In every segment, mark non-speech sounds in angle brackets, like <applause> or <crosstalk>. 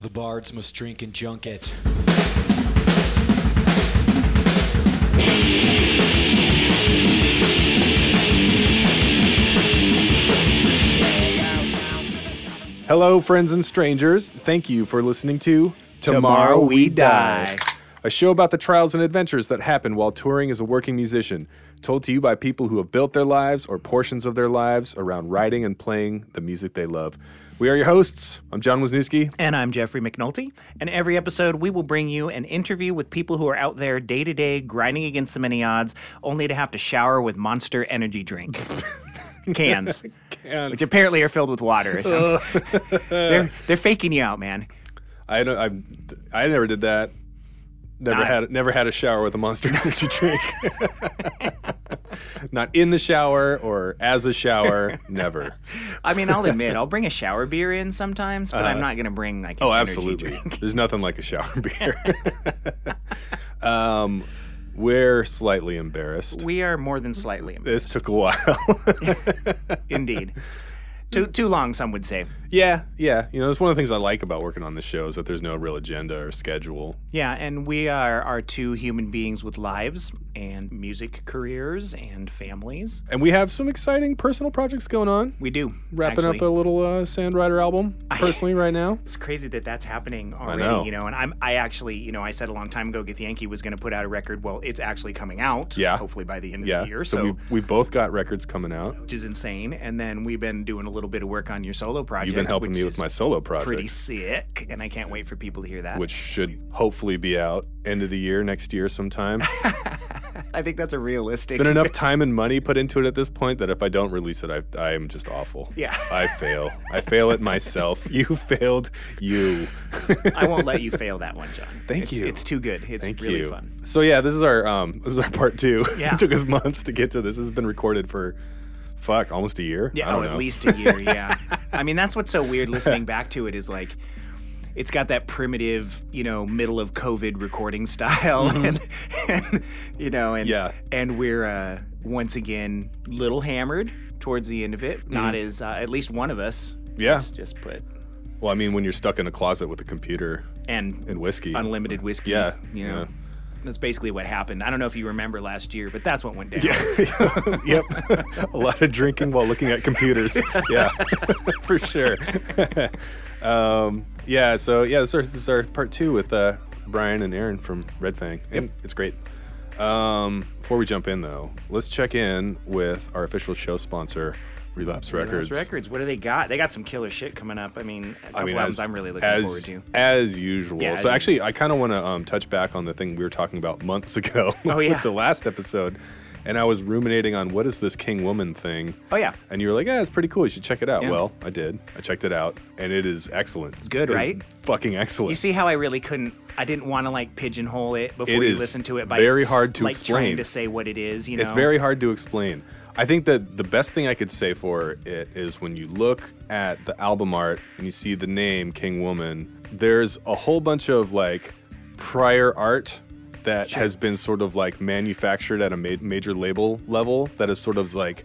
The bards must drink in junket. Hello, friends and strangers. Thank you for listening to Tomorrow We Die. A show about the trials and adventures that happen while touring as a working musician, told to you by people who have built their lives or portions of their lives around writing and playing the music they love. We are your hosts. I'm Jon Weisnewski. And I'm Jeffrey McNulty. And every episode, we will bring you an interview with people who are out there day to day grinding against the many odds, only to have to shower with Monster Energy drink <laughs> cans, Cans. which apparently are filled with water. So <laughs> they're they're faking you out, man. I don't. I, I never did that. Never Not- had never had a shower with a Monster <laughs> Energy drink. <laughs> Not in the shower or as a shower. Never. I mean, I'll admit, I'll bring a shower beer in sometimes, but I'm not gonna bring like an Oh, absolutely. There's nothing like a shower <laughs> beer. um, we're slightly embarrassed. We are more than slightly embarrassed. This took a while. Indeed. Too too long, some would say. yeah, yeah. You know, that's one of the things I like about working on this show is that there's no real agenda or schedule. Yeah, and we are are two human beings with lives and music careers and families. And we have some exciting personal projects going on. We do. Wrapping actually. up a little uh, Sandrider album <laughs> personally right now. It's crazy that that's happening already, know. you know. And I'm I actually, you know, I said a long time ago get Githyanki was going to put out a record. Well, it's actually coming out. Yeah. Hopefully by the end of Yeah. the year. so So, we we both got records coming out. which is insane. And then we've been doing a little bit of work on your solo project. You've been helping me with my solo project, pretty sick, and I can't wait for people to hear that. which should hopefully be out end of the year next year sometime. <laughs> I think that's a realistic. been enough <laughs> time and money put into it at this point that if I don't release it, I, I am just awful. Yeah. I fail. I fail at myself. <laughs> You failed. You. I won't let you fail that one, John. Thank It's- you. It's too good. It's Thank really you. fun. So yeah, this is our um this is our part two. Yeah. it took us months to get to this. This has been recorded for fuck almost a year. I Yeah, don't oh, know. at least a year. <laughs> Yeah. I mean, that's what's so weird listening back to it is like, it's got that primitive, you know, middle of COVID recording style, and, <laughs> and you know, and Mm-hmm. Yeah. and we're uh, once again little hammered towards the end of it. Not as uh, at least one of us. Mm-hmm. Yeah. just put Well, I mean, when you're stuck in a closet with a computer and and whiskey. unlimited whiskey. Yeah, you know. yeah. That's basically what happened. I don't know if you remember last year, but that's what went down. <laughs> yep. a lot of drinking while looking at computers. <laughs> yeah, <laughs> for sure. um, yeah, so yeah, this is, our, this is our part two with uh, Brian and Aaron from Red Fang. And it's great. Um, before we jump in, though, let's check in with our official show sponsor, Relapse Records. Relapse Records. What do they got? They got some killer shit coming up. I mean, a couple I mean, albums as, I'm really looking as, forward to. As usual. Yeah, as so actually, I kind of want to um, touch back on the thing we were talking about months ago <laughs> Oh, yeah. with the last episode. And I was ruminating on what is this king woman thing. Oh yeah, And you were like, yeah, it's pretty cool. You should check it out. Yeah. Well, I did. I checked it out, and it is excellent. It's good, right? Fucking excellent. you see how I really couldn't. I didn't want to like pigeonhole it before It you listen to it by very hard to like explain. trying to say what it is. You know, It's very hard to explain. I think that the best thing I could say for it is when you look at the album art and you see the name King Woman, there's a whole bunch of like prior art that has been sort of like manufactured at a ma- major label level that is sort of like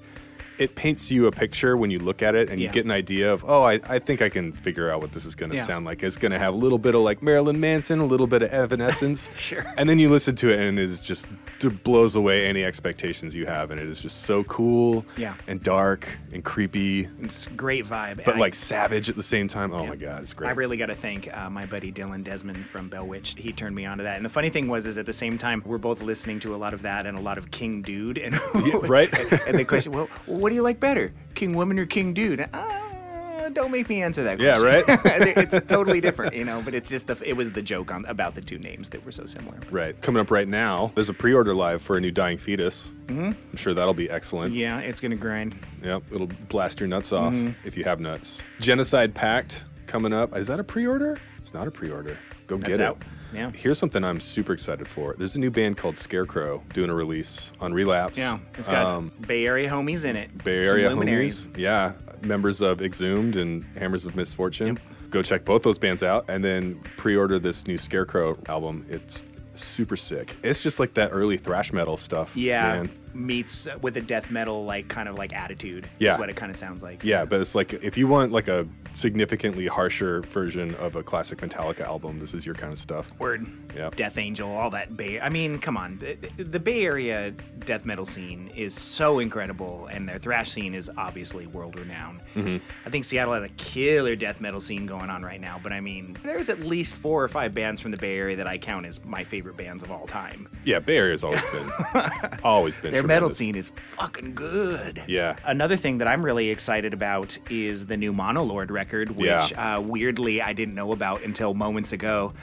it paints you a picture when you look at it and you get an idea of oh I, I think i can figure out what this is going to Yeah. sound like it's going to have a little bit of like marilyn manson a little bit of evanescence <laughs> Sure. and then you listen to it and it is just it blows away any expectations you have and it is just so cool Yeah. and dark and creepy It's great vibe. but I- like savage at the same time oh Yeah. my god it's great I really got to thank uh, my buddy Dylan Desmond from Bell Witch. He turned me on to that. And the funny thing was, is at the same time, we're both listening to a lot of that and a lot of King Dude. And <laughs> right? and the question, well, what do you like better, King Woman or King Dude? Uh, don't make me answer that. question. Yeah, right? <laughs> it's totally different, you know. But it's just the it was the joke on about the two names that were so similar. right coming up right now there's a pre-order live for a new dying fetus mm-hmm. i'm sure that'll be excellent Yeah, it's gonna grind. Yep, it'll blast your nuts off Mm-hmm. if you have nuts. Genocide Pact coming up. Is that a pre-order? It's not a pre-order. Go That's get out. Yeah. Here's something I'm super excited for. There's a new band called Scarecrow doing a release on Relapse. Yeah, it's got Um, Bay Area homies in it. Bay Area homies. Yeah, members of Exhumed and Hammers of Misfortune. Go check both those bands out and then pre-order this new Scarecrow album. It's super sick. It's just like that early thrash metal stuff. Yeah, man. Meets with a death metal like kind of like attitude. Yeah. is what it kind of sounds like. Yeah, but it's like if you want like a significantly harsher version of a classic Metallica album. This is your kind of stuff. Word. Yeah. Death Angel, all that Bay. I mean, come on. The, the Bay Area death metal scene is so incredible, and their thrash scene is obviously world renowned. Mm-hmm. I think Seattle has a killer death metal scene going on right now, but I mean, there's at least four or five bands from the Bay Area that I count as my favorite bands of all time. Yeah, Bay Area's always been <laughs> always been Their metal scene is fucking good. Yeah. Another thing that I'm really excited about is the new Monolord record, which Yeah. uh, weirdly I didn't know about until moments ago.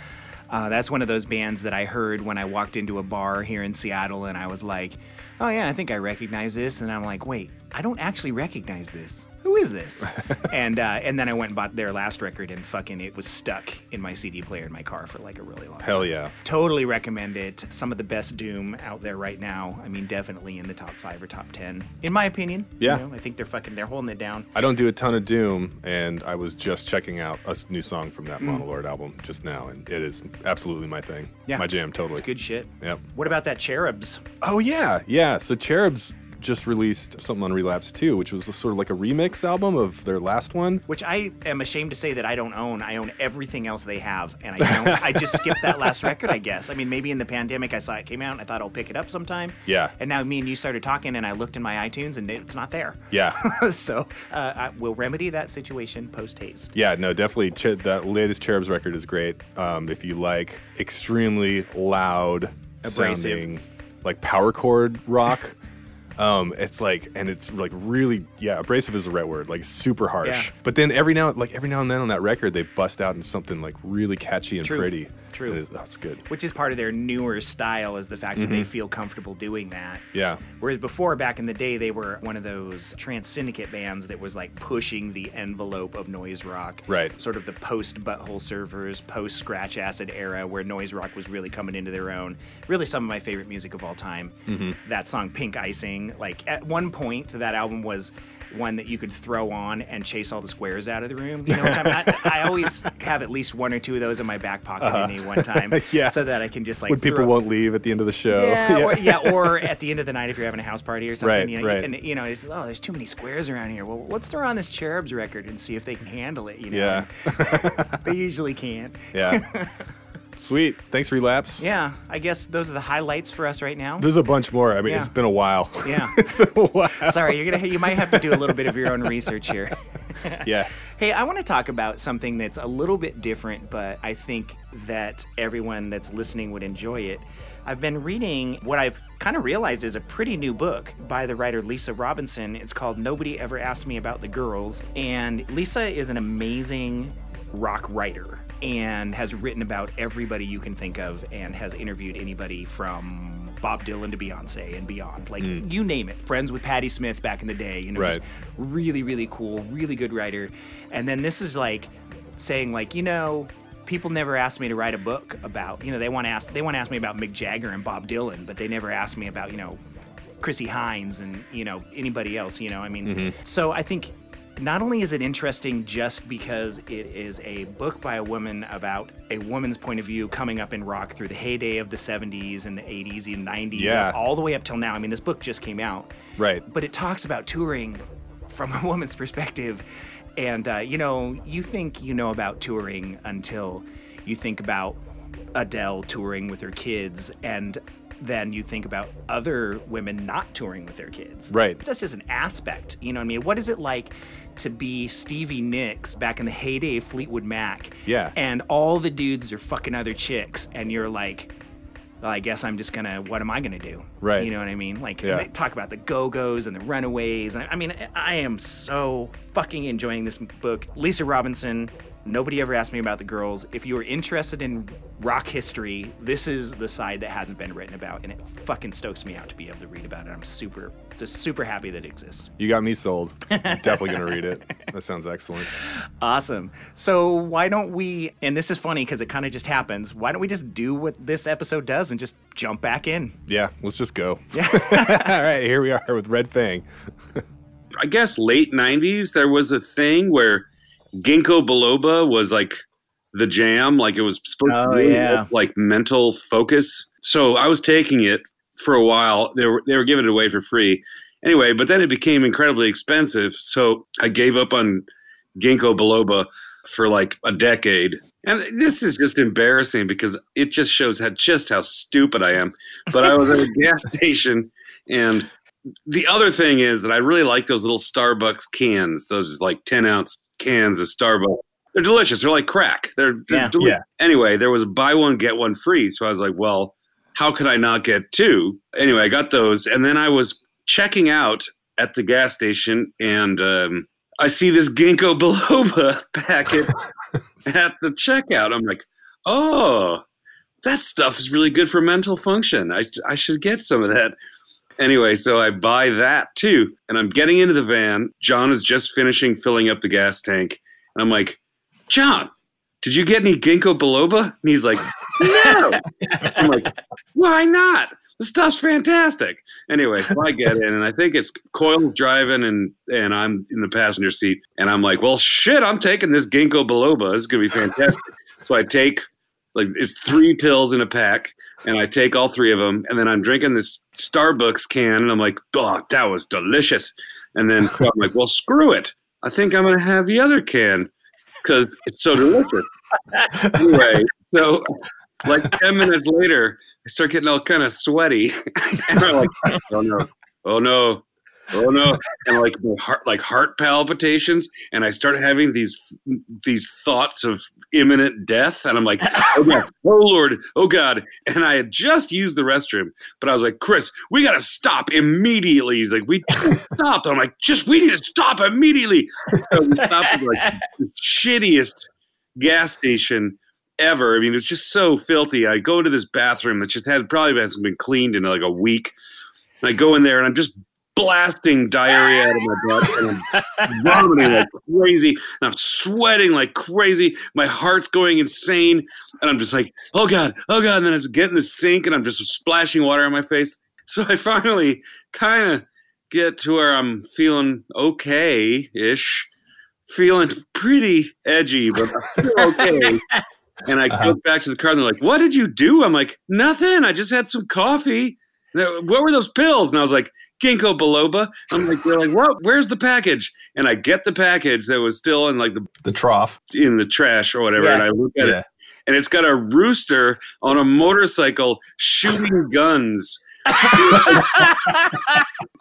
Uh, that's one of those bands that I heard when I walked into a bar here in Seattle, and I was like, "Oh yeah, I think I recognize this." And I'm like, "Wait, I don't actually recognize this. Who is this?" <laughs> and uh, and then I went and bought their last record, and fucking it was stuck in my CD player in my car for like a really long time. Hell yeah. Totally recommend it. Some of the best Doom out there right now. I mean, definitely in the top five or top ten, in my opinion. Yeah. You know, I think they're fucking they're holding it down. I don't do a ton of Doom, and I was just checking out a new song from that Monolord album just now, and it is absolutely my thing. Mm. Yeah. My jam, totally. It's good shit. Yep. What about that Cherubs? Oh yeah, yeah. So Cherubs just released something on Relapse too, which was sort of like a remix album of their last one. Which I am ashamed to say that I don't own. I own everything else they have, and I <laughs> don't. I just skipped that last record. I guess. I mean, maybe in the pandemic I saw it came out, and I thought I'll pick it up sometime. Yeah. And now me and you started talking, and I looked in my iTunes, and it's not there. Yeah. <laughs> so uh, I will remedy that situation post haste. Yeah, no, definitely. Ch- that latest Cherubs record is great. Um, if you like extremely loud, Abrasive. sounding, like power chord rock, um, it's like, and it's like really, yeah, abrasive is the right word, like super harsh. Yeah. But then every now, like every now and then on that record, they bust out in something like really catchy and True. pretty. True. Is, that's good. Which is part of their newer style, is the fact that Mm-hmm. they feel comfortable doing that. Yeah. Whereas before, back in the day, they were one of those Trance Syndicate bands that was like pushing the envelope of noise rock. Right. Sort of the post Butthole Surfers, post Scratch Acid era, where noise rock was really coming into their own. Really, some of my favorite music of all time. Mm-hmm. That song, Pink Icing, like at one point, that album was one that you could throw on and chase all the squares out of the room. You know, which I'm, I, I always have at least one or two of those in my back pocket at any one time. Uh-huh. <laughs> Yeah. So that I can just like when people won't leave at the end of the show. yeah, <laughs> Or, yeah, or at the end of the night if you're having a house party or something. Right, you know, right. And you know, it's oh, there's too many squares around here. Well, let's throw on this Cherubs record and see if they can handle it. You know, Yeah. <laughs> they usually can't. yeah. Sweet. Thanks, Relapse. Yeah, I guess those are the highlights for us right now. There's a bunch more. I mean, Yeah. it's been a while. Yeah. <laughs> it's been a while. Sorry, you're gonna you might have to do a little bit of your own research here. <laughs> Yeah. <laughs> Hey, I want to talk about something that's a little bit different, but I think that everyone that's listening would enjoy it. I've been reading what I've kind of realized is a pretty new book by the writer Lisa Robinson. It's called Nobody Ever Asked Me About the Girls. And Lisa is an amazing rock writer and has written about everybody you can think of and has interviewed anybody from Bob Dylan to Beyonce and beyond. Like, hmm. you name it. Friends with Patti Smith back in the day, you know, just really really cool really good writer. And then this is like saying like you know people never asked me to write a book about you know they want to ask they want to ask me about mick jagger and bob dylan but they never asked me about you know chrissie hynde and you know anybody else you know i mean. Mm-hmm. So i think not only is it interesting just because it is a book by a woman about a woman's point of view coming up in rock through the heyday of the 70s and the 80s and 90s Yeah. all the way up till now i mean this book just came out Right. but it talks about touring from <laughs> a woman's perspective. And, uh, you know, you think you know about touring until you think about Adele touring with her kids, and then you think about other women not touring with their kids. Right. That's just an aspect. You know what I mean? What is it like to be Stevie Nicks back in the heyday of Fleetwood Mac? Yeah. And all the dudes are fucking other chicks, and you're like, well, I guess I'm just gonna. What am I gonna do? Right. You know what I mean? Like Yeah. they talk about the Go Go's and the Runaways. I, I mean, I am so fucking enjoying this book. Lisa Robinson. Nobody ever asked me about the girls. If you are interested in rock history, this is the side that hasn't been written about, and it fucking stokes me out to be able to read about it. I'm super, just super happy that it exists. You got me sold. <laughs> I'm definitely gonna read it. That sounds excellent. Awesome. So why don't we? And this is funny because it kind of just happens. Why don't we just do what this episode does and just jump back in? Yeah, let's just go. <laughs> Yeah. <laughs> All right, here we are with Red Fang. I guess late '90s there was a thing where ginkgo biloba was like the jam, like it was supposed Oh, to really yeah. like mental focus. So I was taking it for a while. They were they were giving it away for free, anyway. But then it became incredibly expensive, so I gave up on ginkgo biloba for like a decade. And this is just embarrassing because it just shows how just how stupid I am. But I was at a gas <laughs> station and the other thing is that I really like those little Starbucks cans, those like 10 ounce cans of Starbucks. They're delicious. They're like crack. They're, they're Yeah. deli- Yeah. Anyway, there was a buy one, get one free. So I was like, well, how could I not get two? Anyway, I got those. And then I was checking out at the gas station and um, I see this ginkgo <laughs> biloba packet <laughs> at the checkout. I'm like, oh, that stuff is really good for mental function. I, I should get some of that. Anyway, so I buy that too. And I'm getting into the van. John is just finishing filling up the gas tank. And I'm like, John, did you get any ginkgo biloba? And he's like, no. I'm like, why not? The stuff's fantastic. Anyway, so I get in, and I think it's Coyle's driving, and and I'm in the passenger seat, and I'm like, well, shit, I'm taking this ginkgo biloba. This is gonna be fantastic. so I take like it's three pills in a pack, and I take all three of them, and then I'm drinking this Starbucks can, and I'm like, oh, that was delicious. And then <laughs> I'm like, well, screw it. I think I'm gonna have the other can because it's so delicious. anyway, so like 10 minutes later, I start getting all kind of sweaty. <laughs> and I'm like, oh no, oh no, oh no. And like my heart, like heart palpitations. And I start having these, these thoughts of imminent death. And I'm like, oh God, <laughs> oh Lord, oh God. And I had just used the restroom, but I was like, Chris, we got to stop immediately. He's like, we <laughs> stopped. I'm like, just, we need to stop immediately. So we stopped at like the shittiest gas station ever. I mean, it's just so filthy. I go to this bathroom that just had probably hasn't been cleaned in like a week. And I go in there and I'm just blasting diarrhea out of my butt and I'm <laughs> vomiting like crazy and I'm sweating like crazy. My heart's going insane. And I'm just like, oh God, oh God. And then I get in the sink and I'm just splashing water on my face. So I <laughs> finally kind of get to where I'm feeling okay ish, feeling pretty edgy, but okay. <laughs> And I Uh-huh. go back to the car and they're like, What did you do? I'm like, Nothing. I just had some coffee. What were those pills? And I was like, Ginkgo biloba. I'm like, They're like, What? Where's the package? And I get the package that was still in like the The trough. in the trash or whatever. Yeah. And I look at Yeah. it and it's got a rooster on a motorcycle shooting <laughs> guns. <laughs>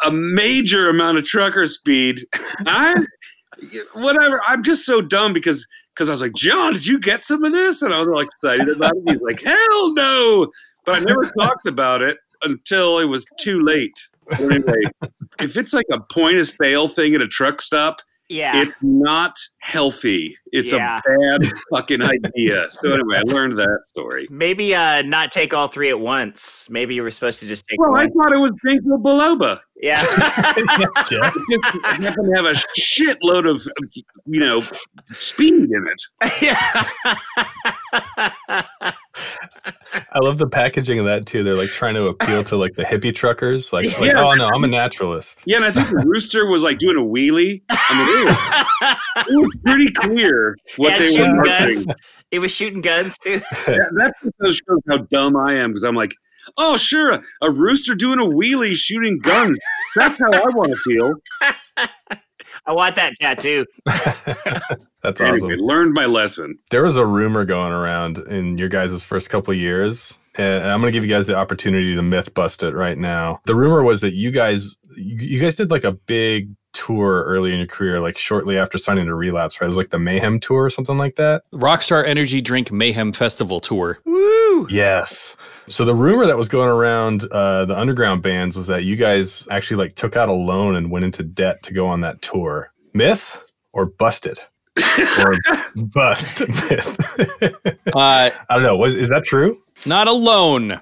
a major amount of trucker speed. I whatever. I'm just so dumb because because I was like, John, did you get some of this? And I was all excited about it. He's like, hell no. But I never <laughs> talked about it until it was too late. But anyway, <laughs> if it's like a point of sale thing at a truck stop, yeah. it's not healthy. It's Yeah. a bad <laughs> fucking idea. So anyway, I learned that story. Maybe uh, not take all three at once. Maybe you were supposed to just take Well, I thought it was ginkgo biloba. Yeah. <laughs> Jeff? It just happened to have a shitload of, you know, speed in it. yeah. I love the packaging of that too. They're like trying to appeal to like the hippie truckers. Like, like Yeah. oh no, I'm a naturalist. Yeah, and I think the rooster was like doing a wheelie. I mean, it was, it was pretty clear what Yeah, they were shooting marketing. guns. He was shooting guns too. <laughs> That, that just shows how dumb I am because I'm like, oh, sure, a, a rooster doing a wheelie shooting guns. That's how I want to feel. I want that tattoo. <laughs> That's Anyway, awesome. learned my lesson. There was a rumor going around in your guys' first couple of years, and I'm going to give you guys the opportunity to myth bust it right now. The rumor was that you guys, you you guys did like a big tour early in your career, like shortly after signing to Relapse, right? It was like the Mayhem tour or something like that. Rockstar Energy Drink Mayhem Festival Tour. Woo! Yes. So the rumor that was going around uh, the underground bands was that you guys actually like took out a loan and went into debt to go on that tour. Myth or busted? <laughs> or bust myth? <laughs> Uh, I don't know. Was is that true? not alone.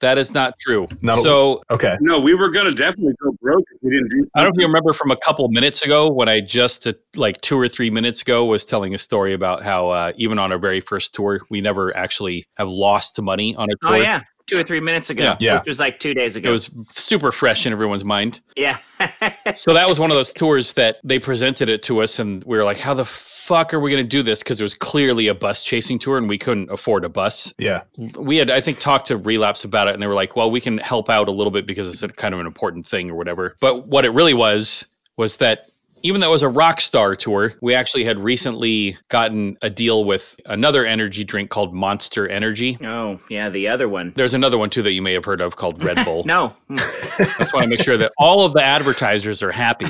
That is not true. Not al- so Okay. No, we were going to definitely go broke if we didn't do I don't know if you remember from a couple minutes ago when I just uh, like two or three minutes ago was telling a story about how uh, even on our very first tour we never actually have lost money on a tour. Oh yeah, two or three minutes ago. Yeah. Yeah. Which was like two days ago. It was super fresh in everyone's mind. yeah. <laughs> So that was one of those tours that they presented it to us, and we were like, "How the fuck are we going to do this?" Because it was clearly a bus chasing tour, and we couldn't afford a bus. Yeah. We had, I think, talked to Relapse about it, and they were like, "Well, we can help out a little bit because it's a kind of an important thing or whatever." But what it really was was that even though it was a rock star tour, we actually had recently gotten a deal with another energy drink called Monster Energy. Oh, yeah, the other one. There's another one too that you may have heard of called Red Bull. <laughs> No. I <laughs> <laughs> just want to make sure that all of the advertisers are happy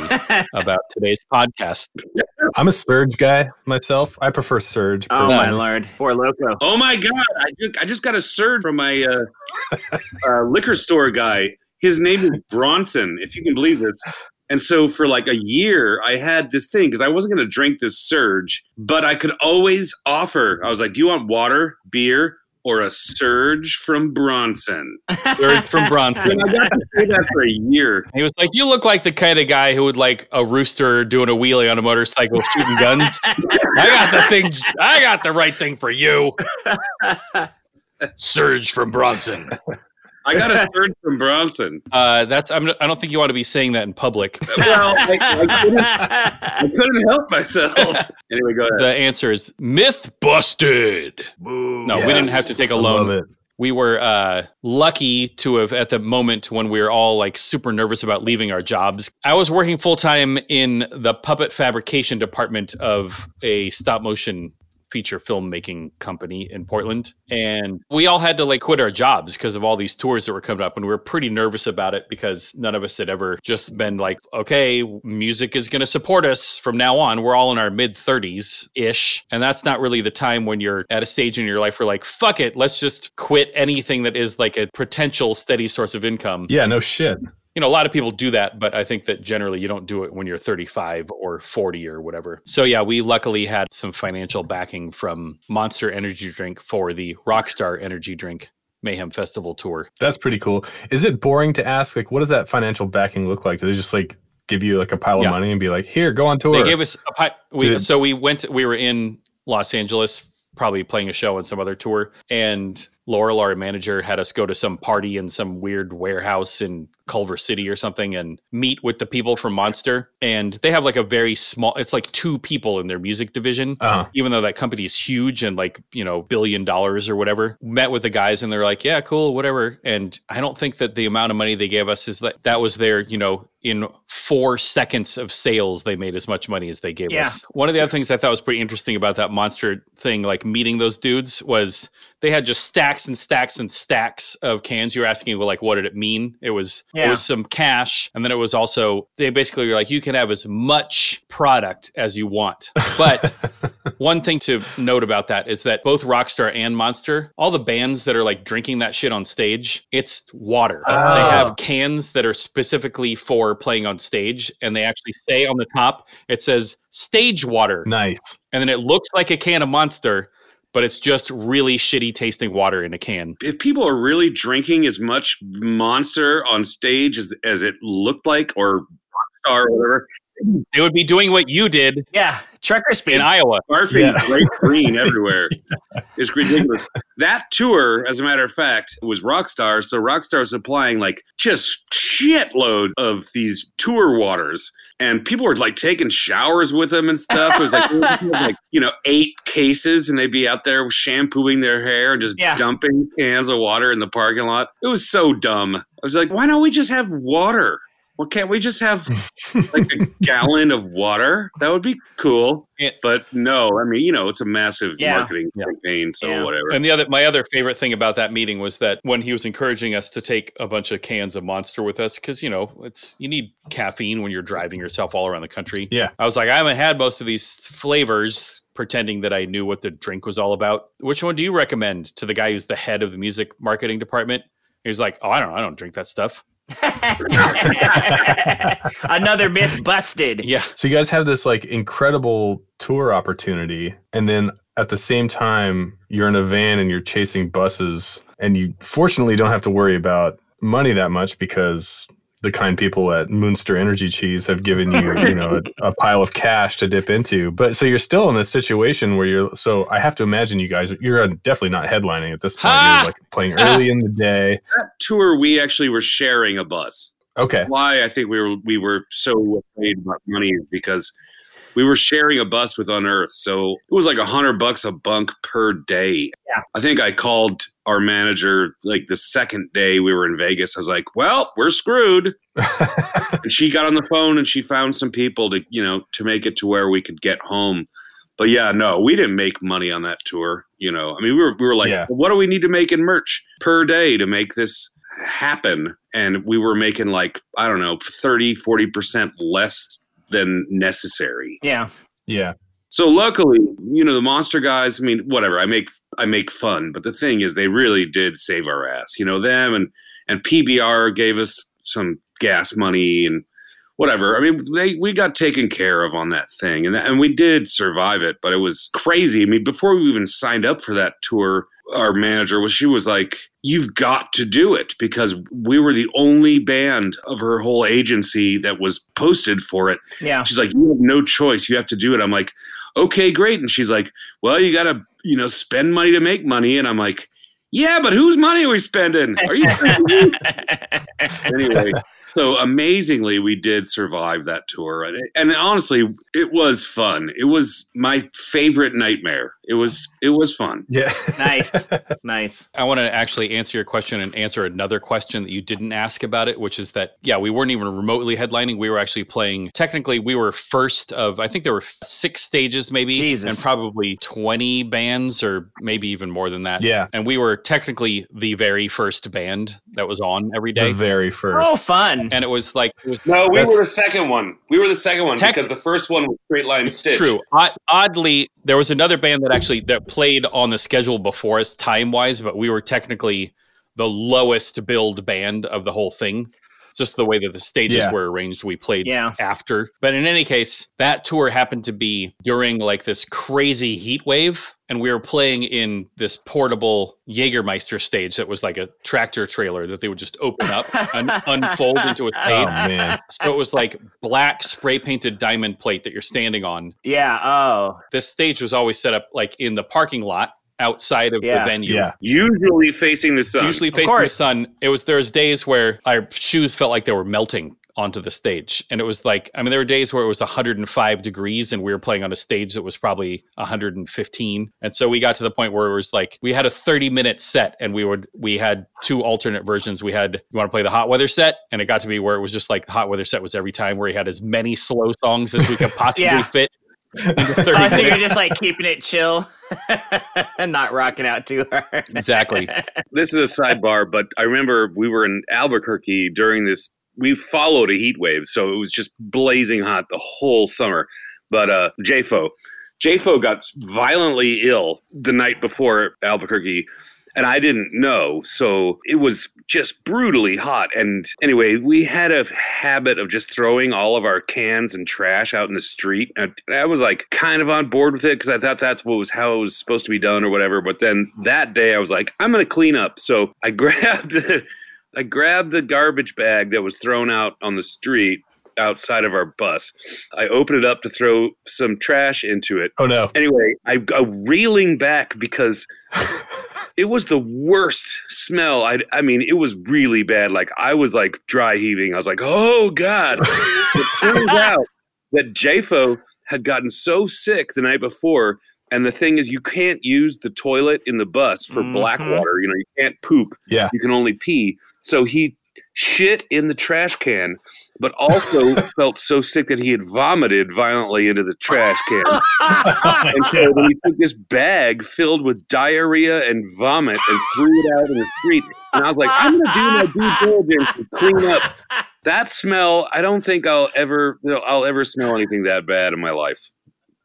about today's podcast. I'm a Surge guy myself. I prefer Surge. Oh, my personally. lord. Four Loco. Oh my god! I just, I just got a surge from my uh, uh, liquor store guy. His name is Bronson, if you can believe this. And so for like a year, I had this thing because I wasn't going to drink this surge, but I could always offer. I was like, "Do you want water, beer, or a surge from Bronson?" Third from Bronson. And I got to say that for a year. He was like, "You look like the kind of guy who would like a rooster doing a wheelie on a motorcycle shooting guns." <laughs> I got the thing. I got the right thing for you. <laughs> Surge from Bronson. I got a surge from Bronson. Uh, that's. I'm, I don't think you want to be saying that in public. <laughs> Well, I, I, couldn't, I couldn't help myself. <laughs> Anyway, go ahead. The answer is myth busted. No, we didn't have to take a loan. we were uh, lucky to have at the moment when we were all like super nervous about leaving our jobs i was working full-time in the puppet fabrication department of a stop motion feature filmmaking company in portland. And we all had to like quit our jobs because of all these tours that were coming up and we were pretty nervous about it because none of us had ever just been like okay music is going to support us from now on. We're all in our mid 30s ish and that's not really the time when you're at a stage in your life where like fuck it let's just quit anything that is like a potential steady source of income. Yeah, no shit. You know a lot of people do that but i think that generally you don't do it when you're 35 or 40 or whatever so yeah we luckily had some financial backing from monster energy drink for the rockstar energy drink mayhem festival tour That's pretty cool. Is it boring to ask? Like, what does that financial backing look like? Do they just like give you like a pile Yeah. of money and be like, "Here, go on tour"? They gave us a pi- we Did- so we went we were in Los Angeles probably playing a show on some other tour and Laurel our manager had us go to some party in some weird warehouse in Culver City or something and meet with the people from Monster and they have like a very small it's like two people in their music division uh-huh. even though that company is huge and like you know billion dollars or whatever met with the guys and they're like yeah cool whatever and i don't think that the amount of money they gave us is that that was their you know in four seconds of sales they made as much money as they gave Yeah. us one of the other things i thought was pretty interesting about that monster thing like meeting those dudes was they had just stacks and stacks and stacks of cans you were asking well like what did it mean it was it was some cash and then it was also they basically were like you can have as much product as you want but <laughs> one thing to note about that is that both Rockstar and Monster, all the bands that are like drinking that shit on stage, it's water. They Oh. have cans that are specifically for playing on stage, and they actually say on the top, it says stage water. nice. And then it looks like a can of Monster, but it's just really shitty tasting water in a can. if people are really drinking as much monster on stage as, as it looked like or Rockstar or whatever They would be doing what you did Yeah, trucker speed. in Iowa. barfing Yeah. grape <laughs> green everywhere it's ridiculous that tour as a matter of fact was rockstar so rockstar was supplying like just shitload of these tour waters and people were like taking showers with them and stuff it was like, <laughs> like you know eight cases and they'd be out there shampooing their hair and just Yeah. dumping cans of water in the parking lot it was so dumb i was like why don't we just have water well, can't we just have <laughs> like a gallon of water? That would be cool. Yeah. But no, I mean, you know, it's a massive Yeah. marketing Yeah. campaign, so Yeah. whatever. And the other, my other favorite thing about that meeting was that when he was encouraging us to take a bunch of cans of Monster with us, because you know it's you need caffeine when you're driving yourself all around the country. Yeah. I was like, I haven't had most of these flavors, pretending that I knew what the drink was all about. Which one do you recommend to the guy who's the head of the music marketing department? He was like, Oh, I don't, I don't drink that stuff. <laughs> Another myth busted. Yeah, So you guys have this like incredible tour opportunity, and then at the same time, you're in a van and you're chasing buses, and you fortunately don't have to worry about money that much because the kind people at Moonster Energy Cheese have given you, you know, a, a pile of cash to dip into. But so you're still in this situation where you're. So I have to imagine you guys, you're uh, definitely not headlining at this point. Ha! You're like playing early in the day. <laughs> that tour, we actually were sharing a bus. Okay. Why I think we were we were so afraid about money is because we were sharing a bus with Unearth, so it was like a hundred bucks a bunk per day. Yeah. I think I called our manager like the second day we were in Vegas. I was like, "Well, we're screwed." <laughs> and she got on the phone and she found some people to you know to make it to where we could get home but yeah no we didn't make money on that tour you know i mean we were, we were like Yeah. what do we need to make in merch per day to make this happen and we were making like i don't know 30 40% less than necessary Yeah. Yeah. so luckily, you know, the monster guys, I mean, whatever, I make I make fun, but the thing is they really did save our ass. You know, them and and PBR gave us some gas money and whatever. I mean, they we got taken care of on that thing and and we did survive it, but it was crazy. I mean, before we even signed up for that tour, our manager was she was like, "You've got to do it because we were the only band of her whole agency that was posted for it." Yeah. She's like, you have no choice. You have to do it. I'm like, okay, great. And she's like, well, you got to, you know, spend money to make money. And I'm like, yeah, but whose money are we spending? Are you <laughs> anyway? So amazingly, we did survive that tour, and, and honestly, it was fun. It was my favorite nightmare. It was it was fun. Yeah. nice. <laughs> Nice. I want to actually answer your question and answer another question that you didn't ask about it, which is that, yeah, we weren't even remotely headlining. We were actually playing, technically, we were first of, I think there were six stages maybe, Jesus. and probably 20 bands or maybe even more than that. Yeah. And we were technically the very first band that was on every day. The very first. Oh, fun. and it was like, it was No, we were the second one. We were the second one Tech- because the first one was Straight Line It's Stitch. true. Odd, oddly, there was another band that actually that played on the schedule before us time wise, but we were technically the lowest build band of the whole thing. It's just the way that the stages Yeah. were arranged. We played Yeah. after. But in any case, that tour happened to be during like this crazy heat wave. And we were playing in this portable Jägermeister stage that was like a tractor trailer that they would just open up and <laughs> unfold into a Oh stage. man. So it was like black spray painted diamond plate that you're standing on Yeah. Oh. this stage was always set up like in the parking lot outside of Yeah. the venue. Yeah. Usually facing the sun. Usually facing the sun. It was there was days where our shoes felt like they were melting onto the stage. And it was like I mean there were days where it was 105 degrees and we were playing on a stage that was probably 115. And so we got to the point where it was like we had a 30 minute set and we would we had two alternate versions. We had you want to play the hot weather set and it got to be where it was just like the hot weather set was every time where he had as many slow songs as we could <laughs> possibly Yeah. fit. <laughs> into 30 Oh, so you're just like keeping it chill <laughs> and not rocking out too hard. Exactly. <laughs> this is a sidebar, but I remember we were in Albuquerque during this. We followed a heat wave, so it was just blazing hot the whole summer. But uh, JFO, JFO got violently ill the night before Albuquerque, and I didn't know. So it was just brutally hot. And anyway, we had a habit of just throwing all of our cans and trash out in the street. And I was like kind of on board with it because I thought that's what was how it was supposed to be done or whatever. But then that day I was like, I'm going to clean up. So I <laughs> grabbed the, I grabbed the garbage bag that was thrown out on the street outside of our bus. I opened it up to throw some trash into it. Oh no. Anyway, I go reeling back because <laughs> it was the worst smell. I, I mean, it was really bad. Like I was like dry heaving. I was like, oh god. it turns <laughs> out that JFO had gotten so sick the night before. And the thing is, you can't use the toilet in the bus for black Mhm. water. You know, you can't poop. Yeah. You can only pee. So he shit in the trash can, but also <laughs> felt so sick that he had vomited violently into the trash can. <laughs> And so then he took this bag filled with diarrhea and vomit and threw it out in the street. And I was like, I'm gonna do my due diligence and clean up. That smell, I don't think I'll ever you know, I'll ever smell anything that bad in my life.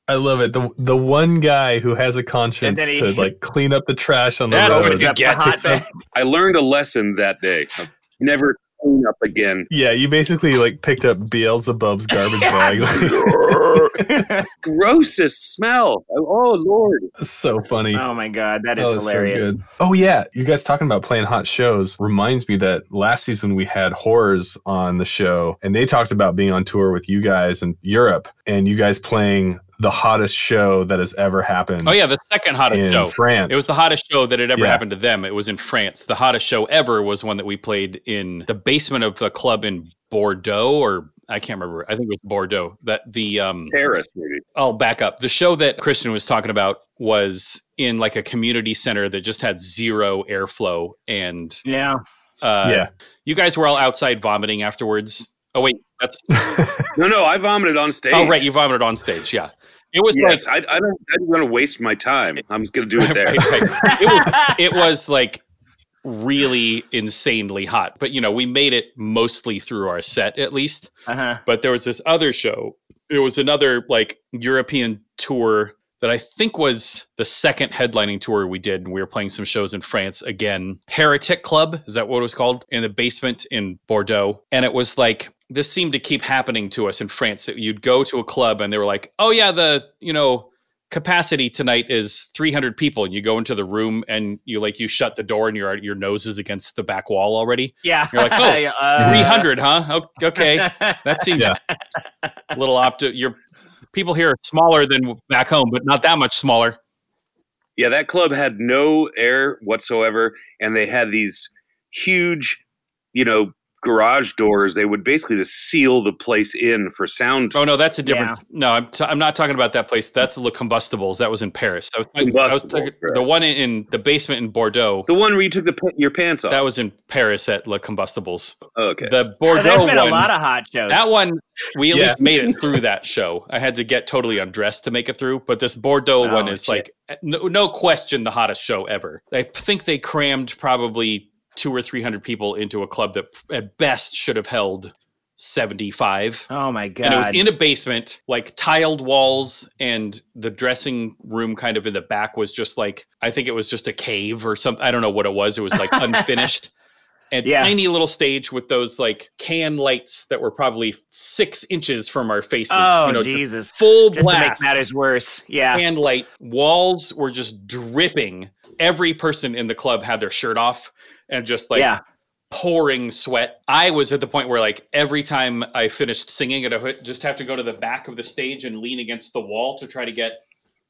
I love it. The the one guy who has a conscience he- to like clean up the trash on the That's road. you the hot. I learned a lesson that day. Never clean up again. Yeah, you basically like picked up Beelzebub's garbage bag. <laughs> Grossest smell. Oh Lord. so funny. Oh my god, that is Oh, it's so hilarious. Oh yeah, you guys talking about playing hot shows reminds me that last season we had horrors on the show, and they talked about being on tour with you guys in Europe, and you guys playing the hottest show that has ever happened. Oh yeah, the second hottest in show. France. It was the hottest show that had ever Yeah. happened to them. It was in France. The hottest show ever was one that we played in the basement of a club in Bordeaux, or I can't remember. I think it was Bordeaux. That the um, Paris, maybe. I'll back up. The show that Christian was talking about was in like a community center that just had zero airflow and Yeah. Uh, yeah. You guys were all outside vomiting afterwards. Oh wait, that's <laughs> No, no, I vomited on stage. oh right, you vomited on stage. Yeah, it was Yes, like I, I don't. I don't want to waste my time. I'm just gonna do it there. Right, right. <laughs> It was it was like really insanely hot. But you know, we made it mostly through our set at least. uh-huh. But there was this other show. It was another like European tour that I think was the second headlining tour we did. And we were playing some shows in France again. Heretic Club, is that what it was called? In the basement in Bordeaux. And it was like this seemed to keep happening to us in France. That you'd go to a club and they were like, "Oh yeah, the you know capacity tonight is 300 people," and you go into the room and you like you shut the door and your your nose is against the back wall already. Yeah. You're like, <laughs> oh, uh, 300, huh? Okay, <laughs> that seems Yeah. a little opti. Your people here are smaller than back home, but not that much smaller. Yeah, that club had no air whatsoever, and they had these huge, you know, garage doors. They would basically just seal the place in for sound. Oh no, that's a different. No, I'm t- I'm not talking about that place. That's Le Combustibles. That was in Paris. I was, talking- I was talking, right. the one in, in the basement in Bordeaux. The one where you took the your pants off. That was in Paris at Le Combustibles. okay. The So Bordeaux there's been one. a lot of hot shows. that one, we at Yeah. least made it <laughs> through that show. I had to get totally undressed to make it through. But this Bordeaux Oh, one is shit. like eh, no, no question the hottest show ever. I think they crammed probably two or three hundred people into a club that at best should have held seventy five. oh my god. And it was in a basement, like tiled walls, and the dressing room kind of in the back was just like I think it was just a cave or something. I don't know what it was. It was like unfinished. <laughs> And Yeah. tiny little stage with those like can lights that were probably six inches from our faces. oh you know, Jesus. Full Just to make blast matters worse. Yeah. can light. Walls were just dripping. Every person in the club had their shirt off and just like yeah. pouring sweat. I was at the point where like every time I finished singing it, I would just have to go to the back of the stage and lean against the wall to try to get,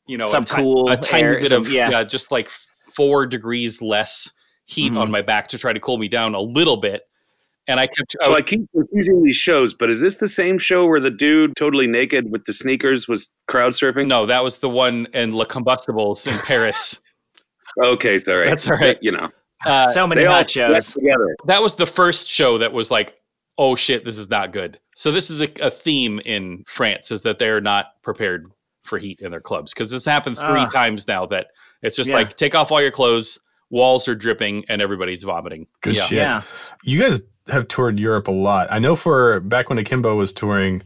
you know, Some a, cool a tiny air, bit some- of yeah. yeah. just like four degrees less heat on Mhm. my back to try to cool me down a little bit. And I kept. I so was- I keep confusing these shows, but is this the same show where the dude totally naked with the sneakers was crowd surfing? no, that was the one in Le Combustibles in Paris. <laughs> Okay, sorry. That's all right. You know, Uh, so many they hot shows. together. that was the first show that was like oh shit this is not good so this is a, a theme in france is that they're not prepared for heat in their clubs because this happened three Ah. times now that it's just Yeah. like take off all your clothes walls are dripping and everybody's vomiting Good yeah shit. Yeah. You guys have toured Europe a lot. I know for back when Akimbo was touring,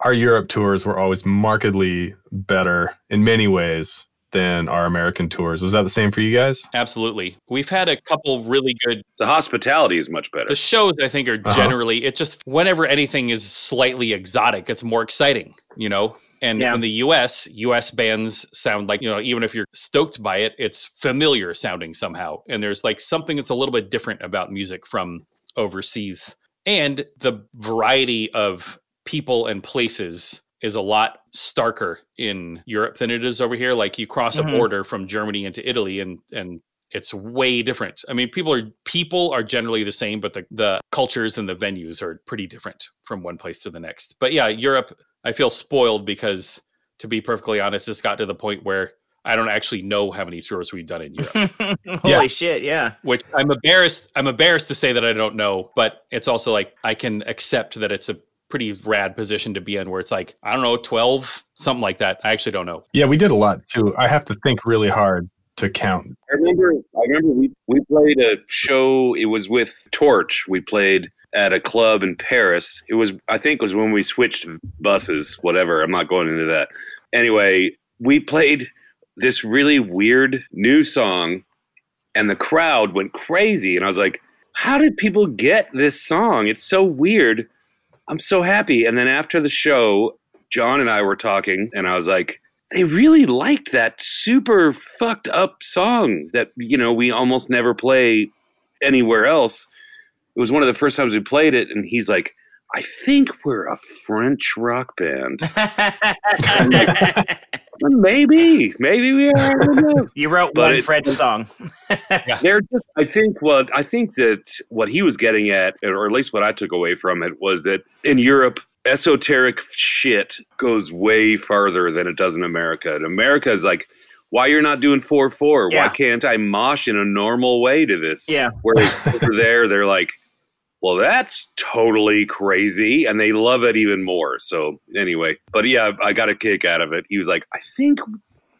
our Europe tours were always markedly better in many ways than our American tours. Was that the same for you guys? absolutely we've had a couple really good The hospitality is much better. the shows i think are Uh-huh. generally it just whenever anything is slightly exotic it's more exciting you know and Yeah. in the us us bands sound like you know even if you're stoked by it it's familiar sounding somehow and there's like something that's a little bit different about music from overseas and the variety of people and places is a lot starker in Europe than it is over here. Like you cross Mhm. a border from Germany into Italy and and it's way different. I mean, people are people are generally the same, but the the cultures and the venues are pretty different from one place to the next. But yeah, Europe, I feel spoiled because to be perfectly honest, it's got to the point where I don't actually know how many tours we've done in <laughs> Europe. Holy Yeah. shit, yeah. which I'm embarrassed. I'm embarrassed to say that I don't know, but it's also like I can accept that it's a pretty rad position to be in, where it's like I don't know, twelve, something like that. I actually don't know. Yeah, we did a lot too. I have to think really hard to count. I remember. I remember we we played a show. It was with Torch. We played at a club in Paris. It was. I think it was when we switched buses. Whatever. I'm not going into that. Anyway, we played this really weird new song, and the crowd went crazy. And I was like, "How did people get this song? It's so weird." I'm so happy. And then after the show, John and I were talking, and I was like, they really liked that super fucked up song that you know we almost never play anywhere else. It was one of the first times we played it, and he's like, "I think we're a French rock band." <laughs> <laughs> maybe, maybe we are. I don't know. you wrote But one it- French song. <laughs> They're just. I think what I think that what he was getting at, or at least what I took away from it, was that in Europe, esoteric shit goes way farther than it does in America. And America is like why you're not doing four four? Yeah. Why can't I mosh in a normal way to this? Yeah. Whereas over there, they're like, well, that's totally crazy, and they love it even more. So anyway, but yeah, I got a kick out of it. He was like, I think,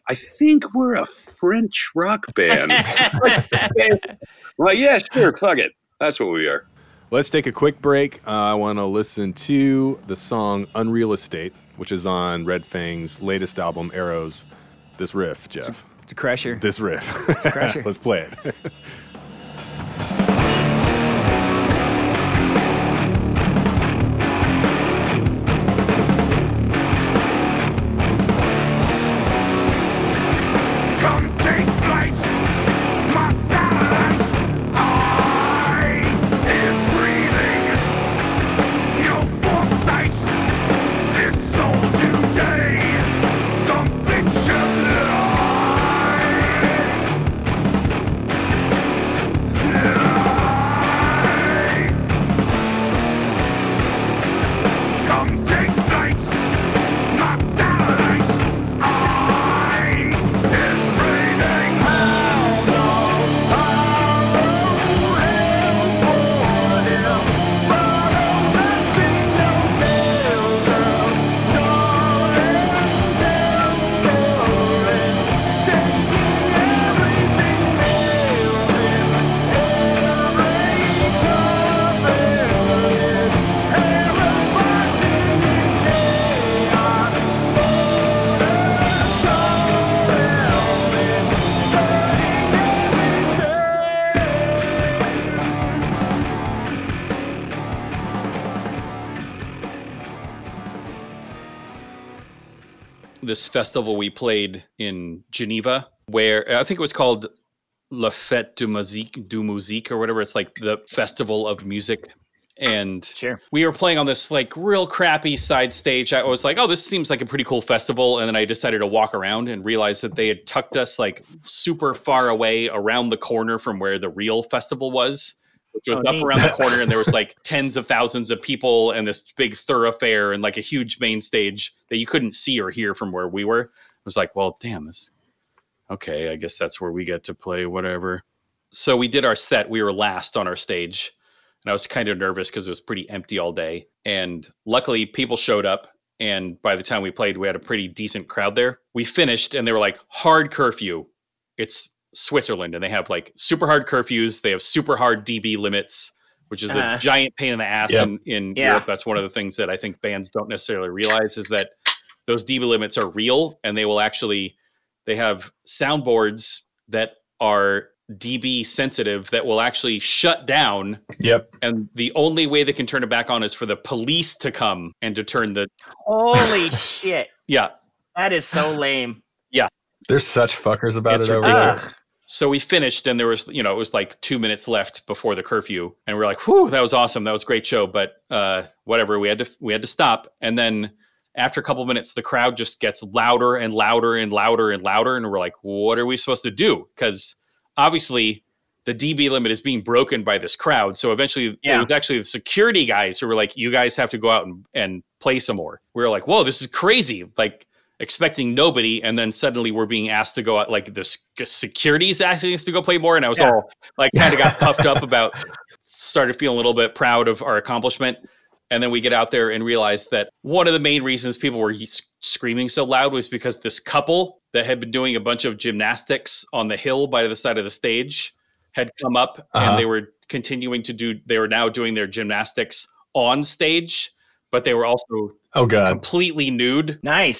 I think we're a French rock band. <laughs> well, yeah, sure, fuck it. That's what we are. Let's take a quick break. Uh, I want to listen to the song Unreal Estate, which is on Red Fang's latest album, Arrows. This riff, Jeff. It's a crusher. This riff. It's a crusher. <laughs> Let's play it. <laughs> festival we played in Geneva, where I think it was called La Fête du Musique, du Musique or whatever. It's like the festival of music. And Sure. we were playing on this like real crappy side stage. I was like, oh, this seems like a pretty cool festival. And then I decided to walk around and realized that they had tucked us like super far away around the corner from where the real festival was, which was Oh, up neat. around the corner. And there was <laughs> like tens of thousands of people and this big thoroughfare and like a huge main stage that you couldn't see or hear from where we were. I was like, well, damn, this okay, I guess that's where we get to play whatever. So we did our set. We were last on our stage. And I was kind of nervous because it was pretty empty all day. And luckily, people showed up. And by the time we played, we had a pretty decent crowd there. We finished and they were like, hard curfew. It's Switzerland and they have like super hard curfews. They have super hard DB limits, which is Uh-huh. a giant pain in the ass Yep. in, in Yeah. Europe. That's one of the things that I think bands don't necessarily realize is that those DB limits are real and they will actually, they have soundboards that are DB sensitive that will actually shut down Yep. and the only way they can turn it back on is for the police to come and to turn the Holy <laughs> shit. yeah That is so lame. Yeah. There's such fuckers about it's it over there. So we finished, and there was, you know, it was like two minutes left before the curfew, and we are like, "Whew, that was awesome! That was a great show." But uh, whatever, we had to we had to stop, and then after a couple minutes, the crowd just gets louder and louder and louder and louder, and we're like, "What are we supposed to do?" Because obviously, the DB limit is being broken by this crowd. So eventually, Yeah. it was actually the security guys who were like, "You guys have to go out and, and play some more." We were like, "Whoa, this is crazy!" Like expecting nobody, and then suddenly we're being asked to go out. Like this sec- security's asking us to go play more, and I was Yeah. all like, kind of got <laughs> puffed up about. Started feeling a little bit proud of our accomplishment, and then we get out there and realize that one of the main reasons people were screaming so loud was because this couple that had been doing a bunch of gymnastics on the hill by the side of the stage had come up Uh-huh. and they were continuing to do they were now doing their gymnastics on stage but they were also Oh god. completely nude Nice.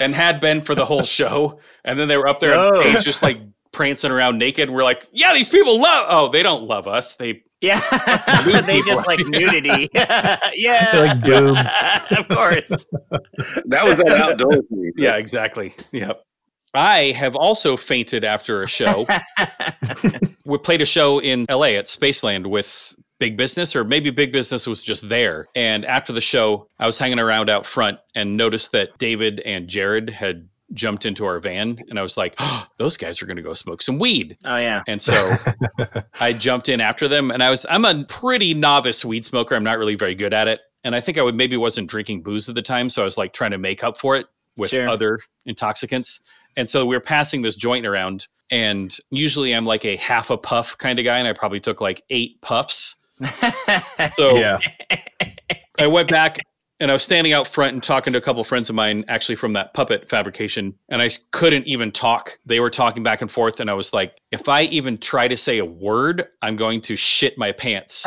And had been for the whole <laughs> show and then they were up there on Whoa. just like prancing around naked we're like yeah these people love oh they don't love us they Yeah. <laughs> they just like nudity. <laughs> yeah. Like boobs. of course. That was that outdoor thing. yeah exactly yep i have also fainted after a show we played a show in LA at Spaceland with Big Business, or maybe Big Business was just there. And after the show, I was hanging around out front and noticed that David and Jared had jumped into our van. And I was like, oh, those guys are going to go smoke some weed. Oh yeah. And so <laughs> I jumped in after them. And I was, I'm a pretty novice weed smoker. I'm not really very good at it. And I think I would maybe wasn't drinking booze at the time. So I was like trying to make up for it with Sure. other intoxicants. And so we were passing this joint around, and usually I'm like a half a puff kind of guy, and I probably took like eight puffs. So Yeah. I went back and I was standing out front and talking to a couple friends of mine, actually from that puppet fabrication, and I couldn't even talk. They were talking back and forth, and I was like, if I even try to say a word, I'm going to shit my pants.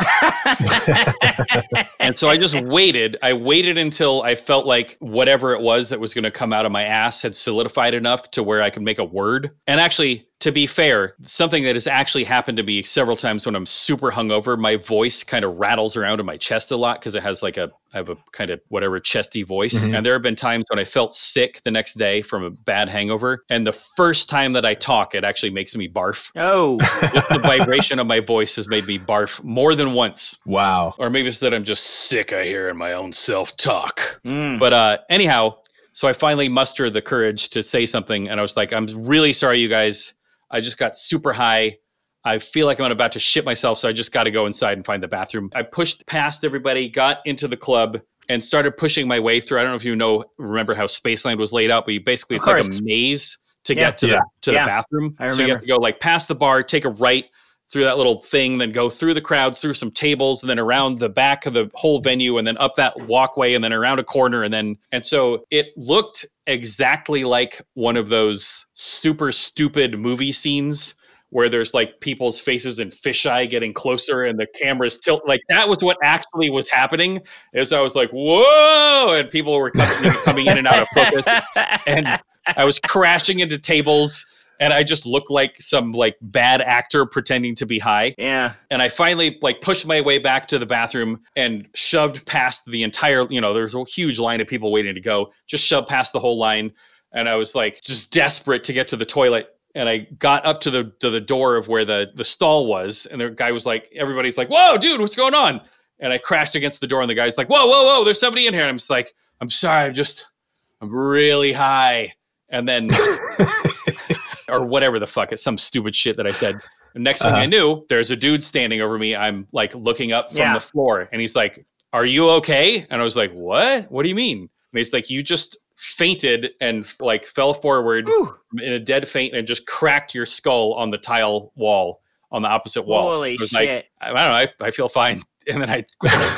and so I just waited. I waited until I felt like whatever it was that was going to come out of my ass had solidified enough to where I could make a word. And actually, to be fair, something that has actually happened to me several times when I'm super hungover, my voice kind of rattles around in my chest a lot because it has like a I have a kind of whatever chesty voice. Mhm. And there have been times when I felt sick the next day from a bad hangover. And the first time that I talk, it actually makes me barf. oh, <laughs> Just the vibration of my voice has made me barf more than once. Wow. Or maybe it's that I'm just sick of hearing my own self talk. Mm. But uh, anyhow, so I finally muster the courage to say something, and I was like, "I'm really sorry, you guys. I just got super high. I feel like I'm about to shit myself, so I just got to go inside and find the bathroom." I pushed past everybody, got into the club, and started pushing my way through. I don't know if you know, remember how Spaceland was laid out, but you basically Of it's like a maze to Yeah. get to Yeah. the to Yeah. the bathroom. I So you have to go like past the bar, take a right through that little thing, then go through the crowds, through some tables, and then around the back of the whole venue, and then up that walkway, and then around a corner, and then and so it looked exactly like one of those super stupid movie scenes where there's like people's faces in fisheye getting closer and the cameras tilt like that was what actually was happening. Is i was like whoa and people were coming, coming in and out of focus. <laughs> And I was crashing into tables and I just looked like some like bad actor pretending to be high. yeah. And I finally like pushed my way back to the bathroom and shoved past the entire, you know, there's a huge line of people waiting to go, just shoved past the whole line. And I was like just desperate to get to the toilet. And I got up to the to the door of where the the stall was, and the guy was like, everybody's like, "Whoa, dude, what's going on?" And I crashed against the door, and the guy's like, "Whoa, whoa, whoa, there's somebody in here." And I'm just like, "I'm sorry, I'm just, I'm really high." And then <laughs> or whatever the fuck, it's some stupid shit that I said. Next thing I Uh-huh. knew, there's a dude standing over me. I'm like looking up from Yeah. the floor, and he's like, "Are you okay?" And I was like, "What? What do you mean?" And he's like, "You just fainted and like fell forward Whew. in a dead faint and just cracked your skull on the tile wall on the opposite wall." Holy shit. like, I don't know. I, I feel fine. And then I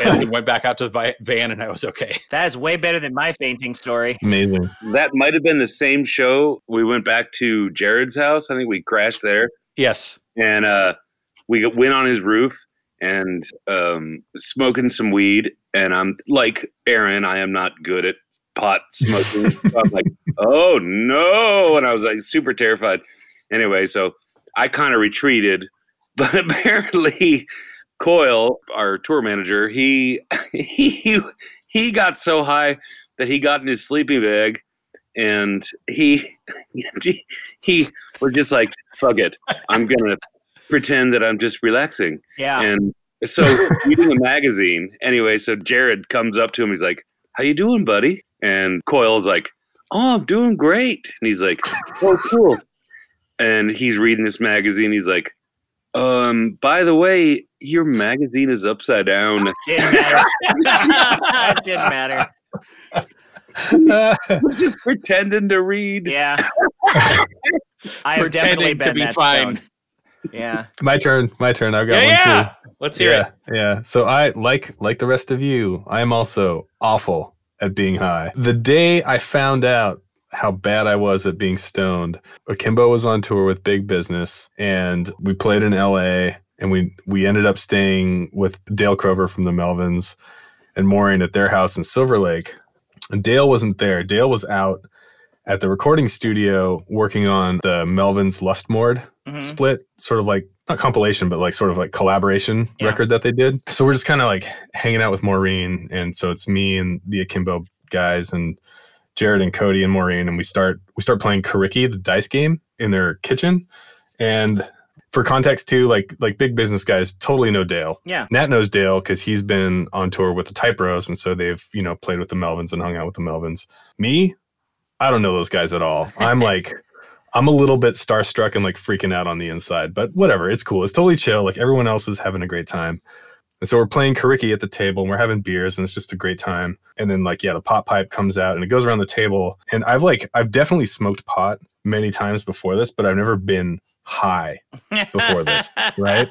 and went back out to the van, and I was okay. <laughs> That is way better than my fainting story. Amazing. That might have been the same show. We went back to Jared's house. I think we crashed there, Yes. and uh, we went on his roof and um, smoking some weed. And I'm like Aaron, I am not good at pot smoking. <laughs> So I'm like, oh no! And I was like super terrified. Anyway, so I kind of retreated, but <laughs> apparently. Coyle, our tour manager, he <laughs> he he got so high that he got in his sleeping bag and he <laughs> he, he was just like fuck it. I'm gonna pretend that i'm just relaxing. Yeah. and so reading a magazine. Anyway so jared comes up to him. He's like how you doing buddy? And coyle's like oh i'm doing great. And he's like oh cool. And he's reading this magazine. He's like um by the way your magazine is upside down Didn't matter. it didn't matter. <laughs> <laughs> just pretending to read Yeah. I have definitely Pretending been to be that fine. stoned. Yeah. my turn. My turn. I've got Yeah, one yeah. too. Let's hear yeah, it. Yeah. So I like like the rest of you, I am also awful at being high. The day I found out how bad I was at being stoned, Akimbo was on tour with Big Business and we played in LA and we we ended up staying with Dale Crover from the Melvins and Maureen at their house in Silver Lake. And Dale wasn't there. Dale was out at the recording studio working on the Melvins Lustmord Mhm. split, sort of like not compilation, but like sort of like collaboration Yeah. record that they did. So we're just kind of like hanging out with Maureen, and so it's me and the Akimbo guys and Jared and Cody and Maureen, and we start we start playing Kariki, the dice game, in their kitchen. And for context too, like like big business guys totally know Dale. Yeah. Nat knows Dale because he's been on tour with the Type Bros, and so they've you know played with the Melvins and hung out with the Melvins. Me, I don't know those guys at all. I'm <laughs> like, I'm a little bit starstruck and like freaking out on the inside, but whatever, it's cool. It's totally chill. Like everyone else is having a great time. And so we're playing Kariki at the table and we're having beers and it's just a great time. And then like, yeah, the pot pipe comes out and it goes around the table. And I've like, I've definitely smoked pot many times before this, but I've never been high before this, <laughs> right?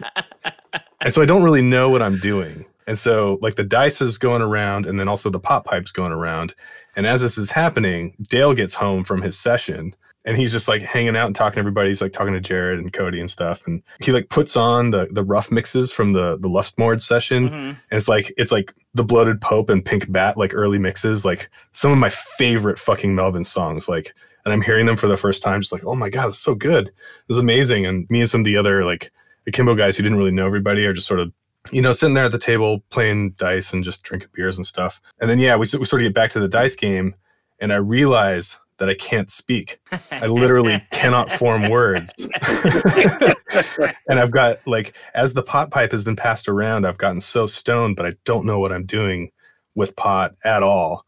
And so I don't really know what I'm doing. And so like the dice is going around and then also the pot pipe's going around. And as this is happening, Dale gets home from his session and he's just like hanging out and talking to everybody. He's like talking to Jared and Cody and stuff. And he like puts on the the rough mixes from the the Lustmord session. Mhm. And it's like it's like the Bloated Pope and Pink Bat, like early mixes, like some of my favorite fucking Melvin songs. Like and I'm hearing them for the first time, just like, oh my God, it's so good. This is amazing. And me and some of the other like akimbo guys who didn't really know everybody are just sort of you know, sitting there at the table playing dice and just drinking beers and stuff. And then, yeah, we, we sort of get back to the dice game, and I realize that I can't speak. I <laughs> literally cannot form words. <laughs> <laughs> and I've got, like, as the pot pipe has been passed around, I've gotten so stoned, but I don't know what I'm doing with pot at all.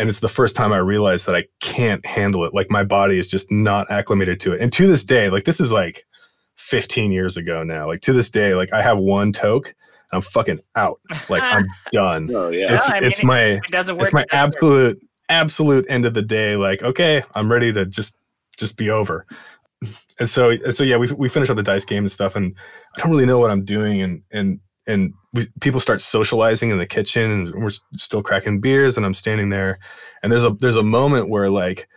And it's the first time I realized that I can't handle it. Like, my body is just not acclimated to it. And to this day, like, this is like 15 years ago now. Like, to this day, like, I have one toke and I'm fucking out. Like, I'm <laughs> done. Oh yeah. It's, I mean, it's my It doesn't work. it's my it doesn't absolute absolute end of the day like okay i'm ready to just just be over and so and so yeah we, we finish up the dice game and stuff and i don't really know what i'm doing and and and we, people start socializing in the kitchen and we're still cracking beers and i'm standing there and there's a there's a moment where like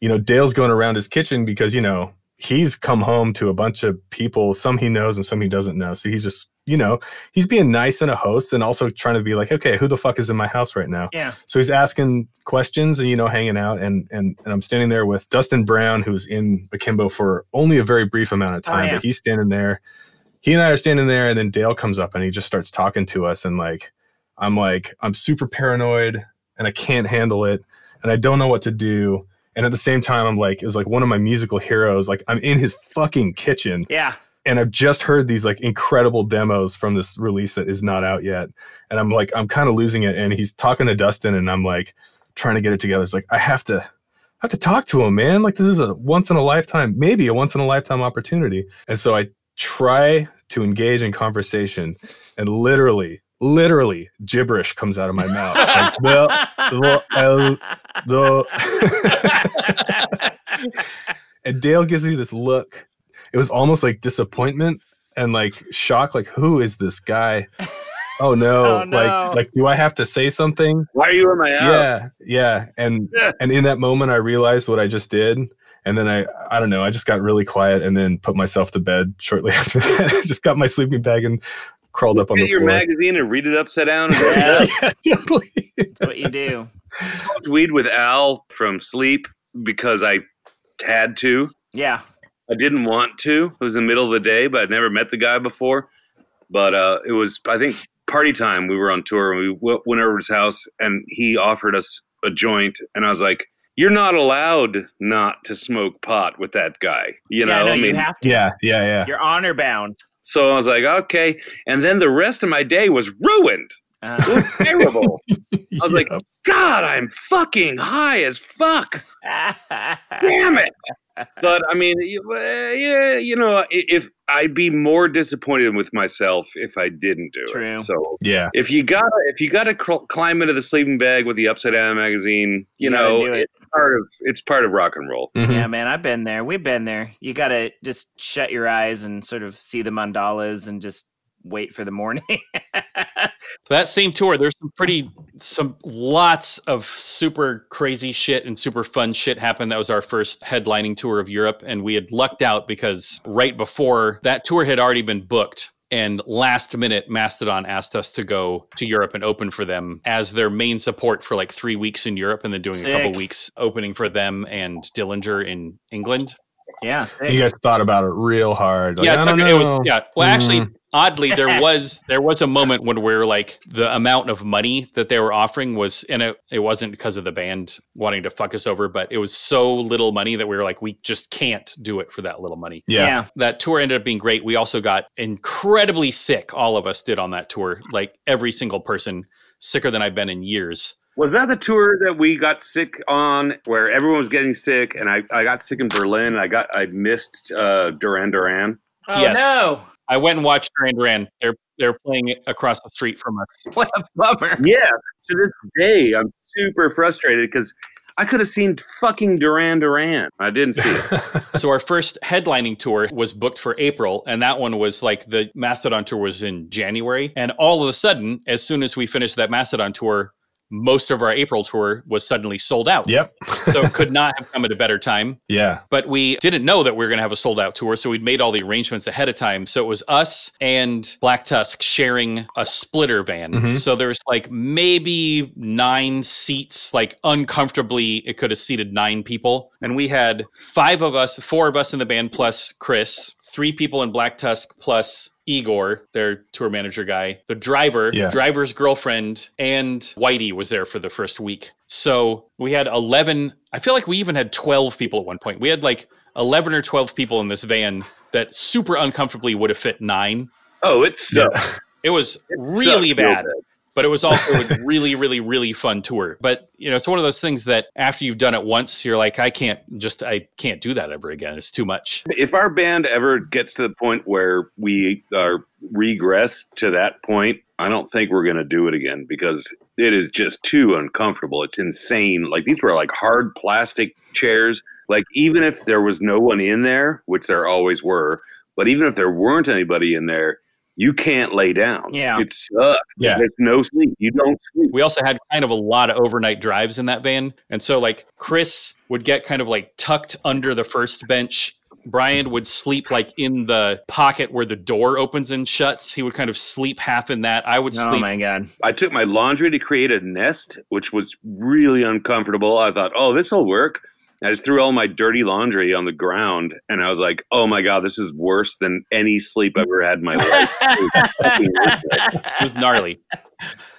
you know dale's going around his kitchen because you know he's come home to a bunch of people some he knows and some he doesn't know so he's just you know he's being nice and a host and also trying to be like okay who the fuck is in my house right now Yeah. so he's asking questions and you know hanging out and and and I'm standing there with Dustin Brown who's in Akimbo for only a very brief amount of Oh, time yeah. but he's standing there he and I are standing there and then Dale comes up and he just starts talking to us and like I'm like I'm super paranoid and I can't handle it and I don't know what to do and at the same time I'm like is like one of my musical heroes like I'm in his fucking kitchen Yeah. and I've just heard these like incredible demos from this release that is not out yet. And I'm like, I'm kind of losing it. And he's talking to Dustin, and I'm like trying to get it together. It's like I have to, I have to talk to him, man. Like this is a once in a lifetime, maybe a once in a lifetime opportunity. And so I try to engage in conversation, and literally, literally, gibberish comes out of my mouth. Like, the, the, the. <laughs> and Dale gives me this look. It was almost like disappointment and like shock. Like, who is this guy? <laughs> Oh no! Oh, no. Like, like, do I have to say something? Why are you in my house? Yeah, yeah. And Yeah. and in that moment, I realized what I just did. And then I, I don't know, I just got really quiet and then put myself to bed shortly <laughs> after that. I just got my sleeping bag and crawled up on Get the your floor. magazine and read it upside down. <laughs> Yeah. yeah, totally. That's what you do. smoked weed with Al from Sleep because I had to. Yeah. I didn't want to. It was in the middle of the day, but I'd never met the guy before. But uh, it was, I think, party time. We were on tour and we went over to his house and he offered us a joint. And I was like, You're not allowed not to smoke pot with that guy. You know, yeah, no, I mean, you have to. Yeah, yeah, yeah. You're honor bound. so I was like, Okay. And then the rest of my day was ruined. It Uh, was terrible. <laughs> I was like, God, I'm fucking high as fuck. Damn it. <laughs> But I mean, you- uh, yeah, you know, if I'd be more disappointed with myself if I didn't do True. it. So yeah. if you gotta, if you gotta cr- climb into the sleeping bag with the upside down magazine, you, You know, do it. It's part of it's part of rock and roll. Mhm. yeah, man, I've been there. We've been there. You got to just shut your eyes and sort of see the mandalas and just wait for the morning. <laughs> that same tour there's some pretty some lots of super crazy shit and super fun shit happened that was our first headlining tour of europe and we had lucked out because right before that tour had already been booked and last minute mastodon asked us to go to europe and open for them as their main support for like three weeks in europe and then doing a couple weeks opening for them and dillinger in england yeah, sick. You guys thought about it real hard. Like, yeah, I it don't took- it was yeah. Well, actually, Mm. Oddly, there <laughs> was there was a moment when we were like the amount of money that they were offering was, and it, it wasn't because of the band wanting to fuck us over, but it was so little money that we were like, we just can't do it for that little money. yeah. That tour ended up being great. We also got incredibly sick. All of us did on that tour, like every single person, sicker than I've been in years. Was that the tour that we got sick on, where everyone was getting sick, and I, I got sick in Berlin. I got I missed uh, Duran Duran. Oh Yes. no. I went and watched Duran Duran. They're they're playing across the street from us. <laughs> What a bummer. Yeah, to this day, I'm super frustrated because I could have seen fucking Duran Duran. I didn't see it. <laughs> so our first headlining tour was booked for April, and that one was like the Mastodon tour was in January. And all of a sudden, as soon as we finished that Mastodon tour, most of our April tour was suddenly sold out. Yep. so it could <laughs> not have come at a better time. Yeah. But we didn't know that we were going to have a sold out tour, so we'd made all the arrangements ahead of time. So it was us and Black Tusk sharing a splitter van. Mhm. So there's like maybe nine seats, like uncomfortably, it could have seated nine people. And we had five of us, four of us in the band plus Chris, three people in Black Tusk plus Igor, their tour manager guy, the driver, Yeah. driver's girlfriend, and Whitey was there for the first week. So we had 11, I feel like we even had 12 people at one point. We had like 11 or 12 people in this van that super uncomfortably would have fit nine. Oh, it's so It was It really sucked real bad, but it was also a <laughs> really, really, really fun tour. But you know, it's one of those things that after you've done it once, you're like, I can't just, I can't do that ever again. It's too much. If our band ever gets to the point where we are regress to that point, I don't think we're going to do it again because it is just too uncomfortable. It's insane. Like these were like hard plastic chairs. Like even if there was no one in there, which there always were, but even if there weren't anybody in there, you can't lay down. Yeah. It sucks. Yeah. There's no sleep. You don't sleep. We also had kind of a lot of overnight drives in that van. And so, like, Chris would get kind of like tucked under the first bench. Brian would sleep like in the pocket where the door opens and shuts. He would kind of sleep half in that. I would Oh sleep. Oh my god. I took my laundry to create a nest, which was really uncomfortable. I thought, oh, this will work. I just threw all my dirty laundry on the ground, and I was like, oh my god, this is worse than any sleep I've ever had in my life. It was fucking worse. <laughs> It was gnarly.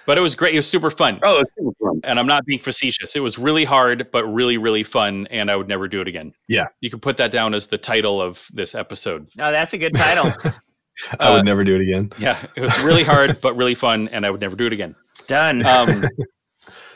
but it was great. It was super fun. oh, it's super fun. And I'm not being facetious. It was really hard, but really, really fun. And I would never do it again. Yeah. You can put that down as the title of this episode. No, that's a good title. <laughs> I would Uh, never do it again. Yeah. It was really hard, but really fun. And I would never do it again. Done. Um,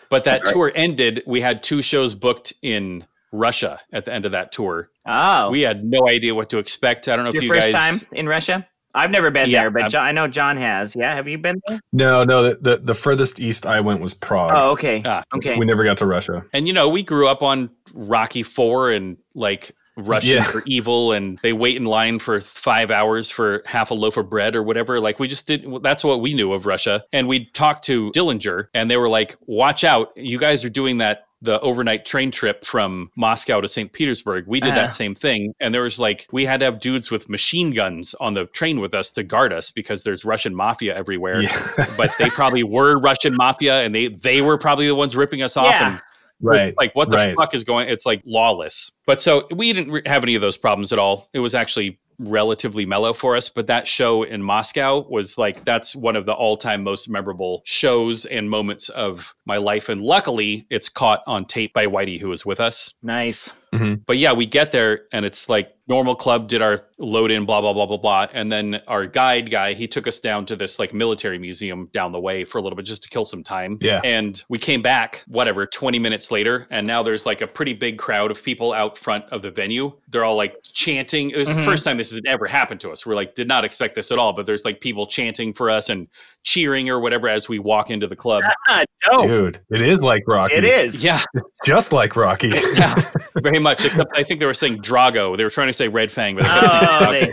but that <laughs> Right. tour ended. We had two shows booked in Russia at the end of that tour. oh, We had no idea what to expect. I don't know if your you first guys. time in Russia? I've never been Yeah, there, but I'm- John, I know John has. Yeah, have you been there? No, no. The, the, the furthest east I went was Prague. Oh, okay. Ah, okay. We never got to Russia. And you know, we grew up on Rocky Four and like Russian Yeah. for evil, and they wait in line for five hours for half a loaf of bread or whatever. Like we just did. That's what we knew of Russia. And we talked to Dillinger, and they were like, "Watch out! You guys are doing that." The overnight train trip from Moscow to St. Petersburg. We did Ah. that same thing. And there was like, we had to have dudes with machine guns on the train with us to guard us because there's Russian mafia everywhere. Yeah. <laughs> But they probably were Russian mafia and they, they were probably the ones ripping us off. Yeah. And right. like what the right. fuck is going it's like lawless but so we didn't have any of those problems at all it was actually relatively mellow for us but that show in moscow was like that's one of the all-time most memorable shows and moments of my life and luckily it's caught on tape by whitey who was with us Nice. But yeah we get there and it's like normal club did our load in blah blah blah blah blah. And then our guide guy he took us down to this like military museum down the way for a little bit just to kill some time. Yeah. and we came back whatever 20 minutes later. And now there's like a pretty big crowd of people out front of the venue. They're all like chanting. This is the first time this has ever happened to us. We're like did not expect this at all. But there's like people chanting for us and cheering or whatever as we walk into the club. Ah. Dude, it is like Rocky. It is. yeah. Just like Rocky. <laughs> yeah. Very much except i think they were saying drago they were trying to say red fang but Oh, they,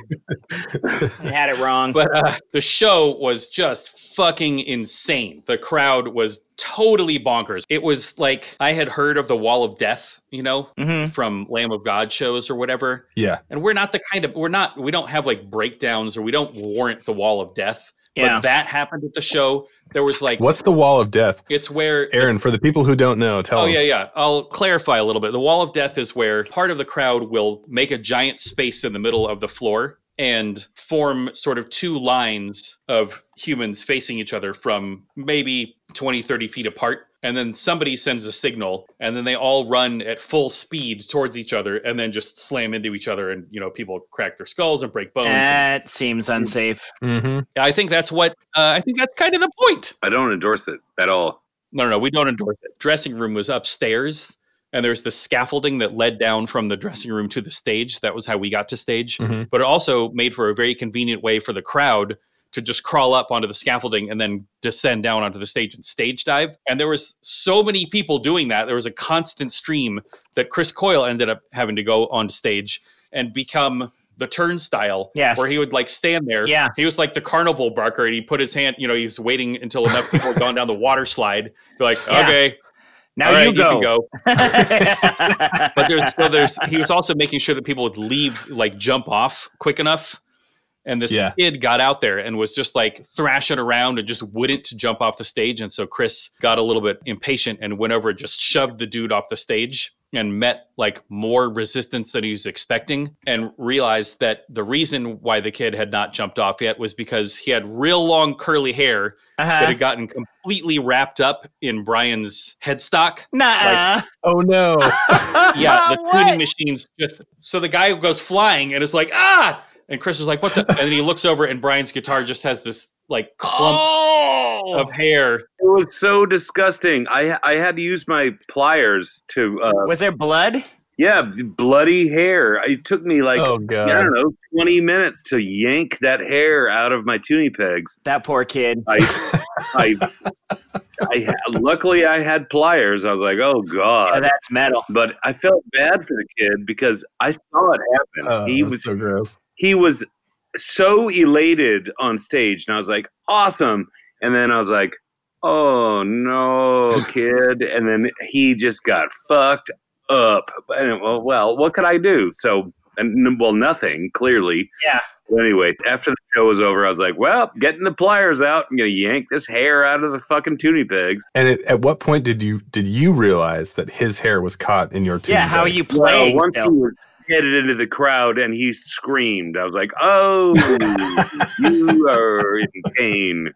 <laughs> they had it wrong. But uh, the show was just fucking insane. The crowd was totally bonkers. It was like I had heard of the Wall of Death, you know, hmm from Lamb of God shows or whatever. yeah. And we're not the kind of, we're not, we don't have like breakdowns or we don't warrant the Wall of Death. Yeah. But that happened at the show. There was like, What's the wall of death? it's where Aaron, for the people who don't know, tell Oh them. yeah, yeah. I'll clarify a little bit. The wall of death is where part of the crowd will make a giant space in the middle of the floor and form sort of two lines of humans facing each other from maybe 20, 30 feet apart. And then somebody sends a signal, and then they all run at full speed towards each other, and then just slam into each other. And you know, people crack their skulls and break bones. and- That seems unsafe. Mm-hmm. I think that's what uh, I think that's kind of the point. I don't endorse it at all. No, no, no, we don't endorse it. Dressing room was upstairs. and there's the scaffolding that led down from the dressing room to the stage. That was how we got to stage. Mhm. But it also made for a very convenient way for the crowd to just crawl up onto the scaffolding and then descend down onto the stage and stage dive. And there was so many people doing that. There was a constant stream that Chris Coyle ended up having to go on stage and become the turnstile Yes. where he would like stand there. Yeah. He was like the carnival barker and he put his hand, you know, he was waiting until enough people had gone down the water slide. Be like, Yeah. okay, now all right, you can go. go. <laughs> But there's so there's he was also making sure that people would leave like jump off quick enough. And this Yeah. kid got out there and was just like thrashing around and just wouldn't jump off the stage. And so Chris got a little bit impatient and went over and just shoved the dude off the stage and met like more resistance than he was expecting and realized that the reason why the kid had not jumped off yet was because he had real long curly hair that uh-huh. had gotten completely wrapped up in Brian's headstock. Nuh-uh. Oh no. <laughs> Yeah, the <laughs> What? tuning machines just so the guy goes flying and is like, ah, and Chris is like, what the? And then he looks over and Brian's guitar just has this like clump oh. of hair. It was so disgusting. I I had to use my pliers to uh Was there blood? yeah, bloody hair. It took me like oh God. I don't know, 20 minutes to yank that hair out of my tuning pegs. That poor kid. I I I luckily I had pliers. I was like, "Oh Yeah, god." that's metal. but I felt bad for the kid because I saw it happen. Oh, he that's was so gross. He was so elated on stage and i was like awesome. And then i was like oh no <laughs> kid. And then he just got fucked up. And well, well what could i do? So and well nothing clearly. Yeah. But anyway after the show was over i was like well getting the pliers out. I'm gonna yank this hair out of the fucking tuning pegs And it, at what point did you did you realize that his hair was caught in your tuning Yeah, how are you pegs? well playing once still? he was headed into the crowd and he screamed. I was like oh <laughs> you are in pain.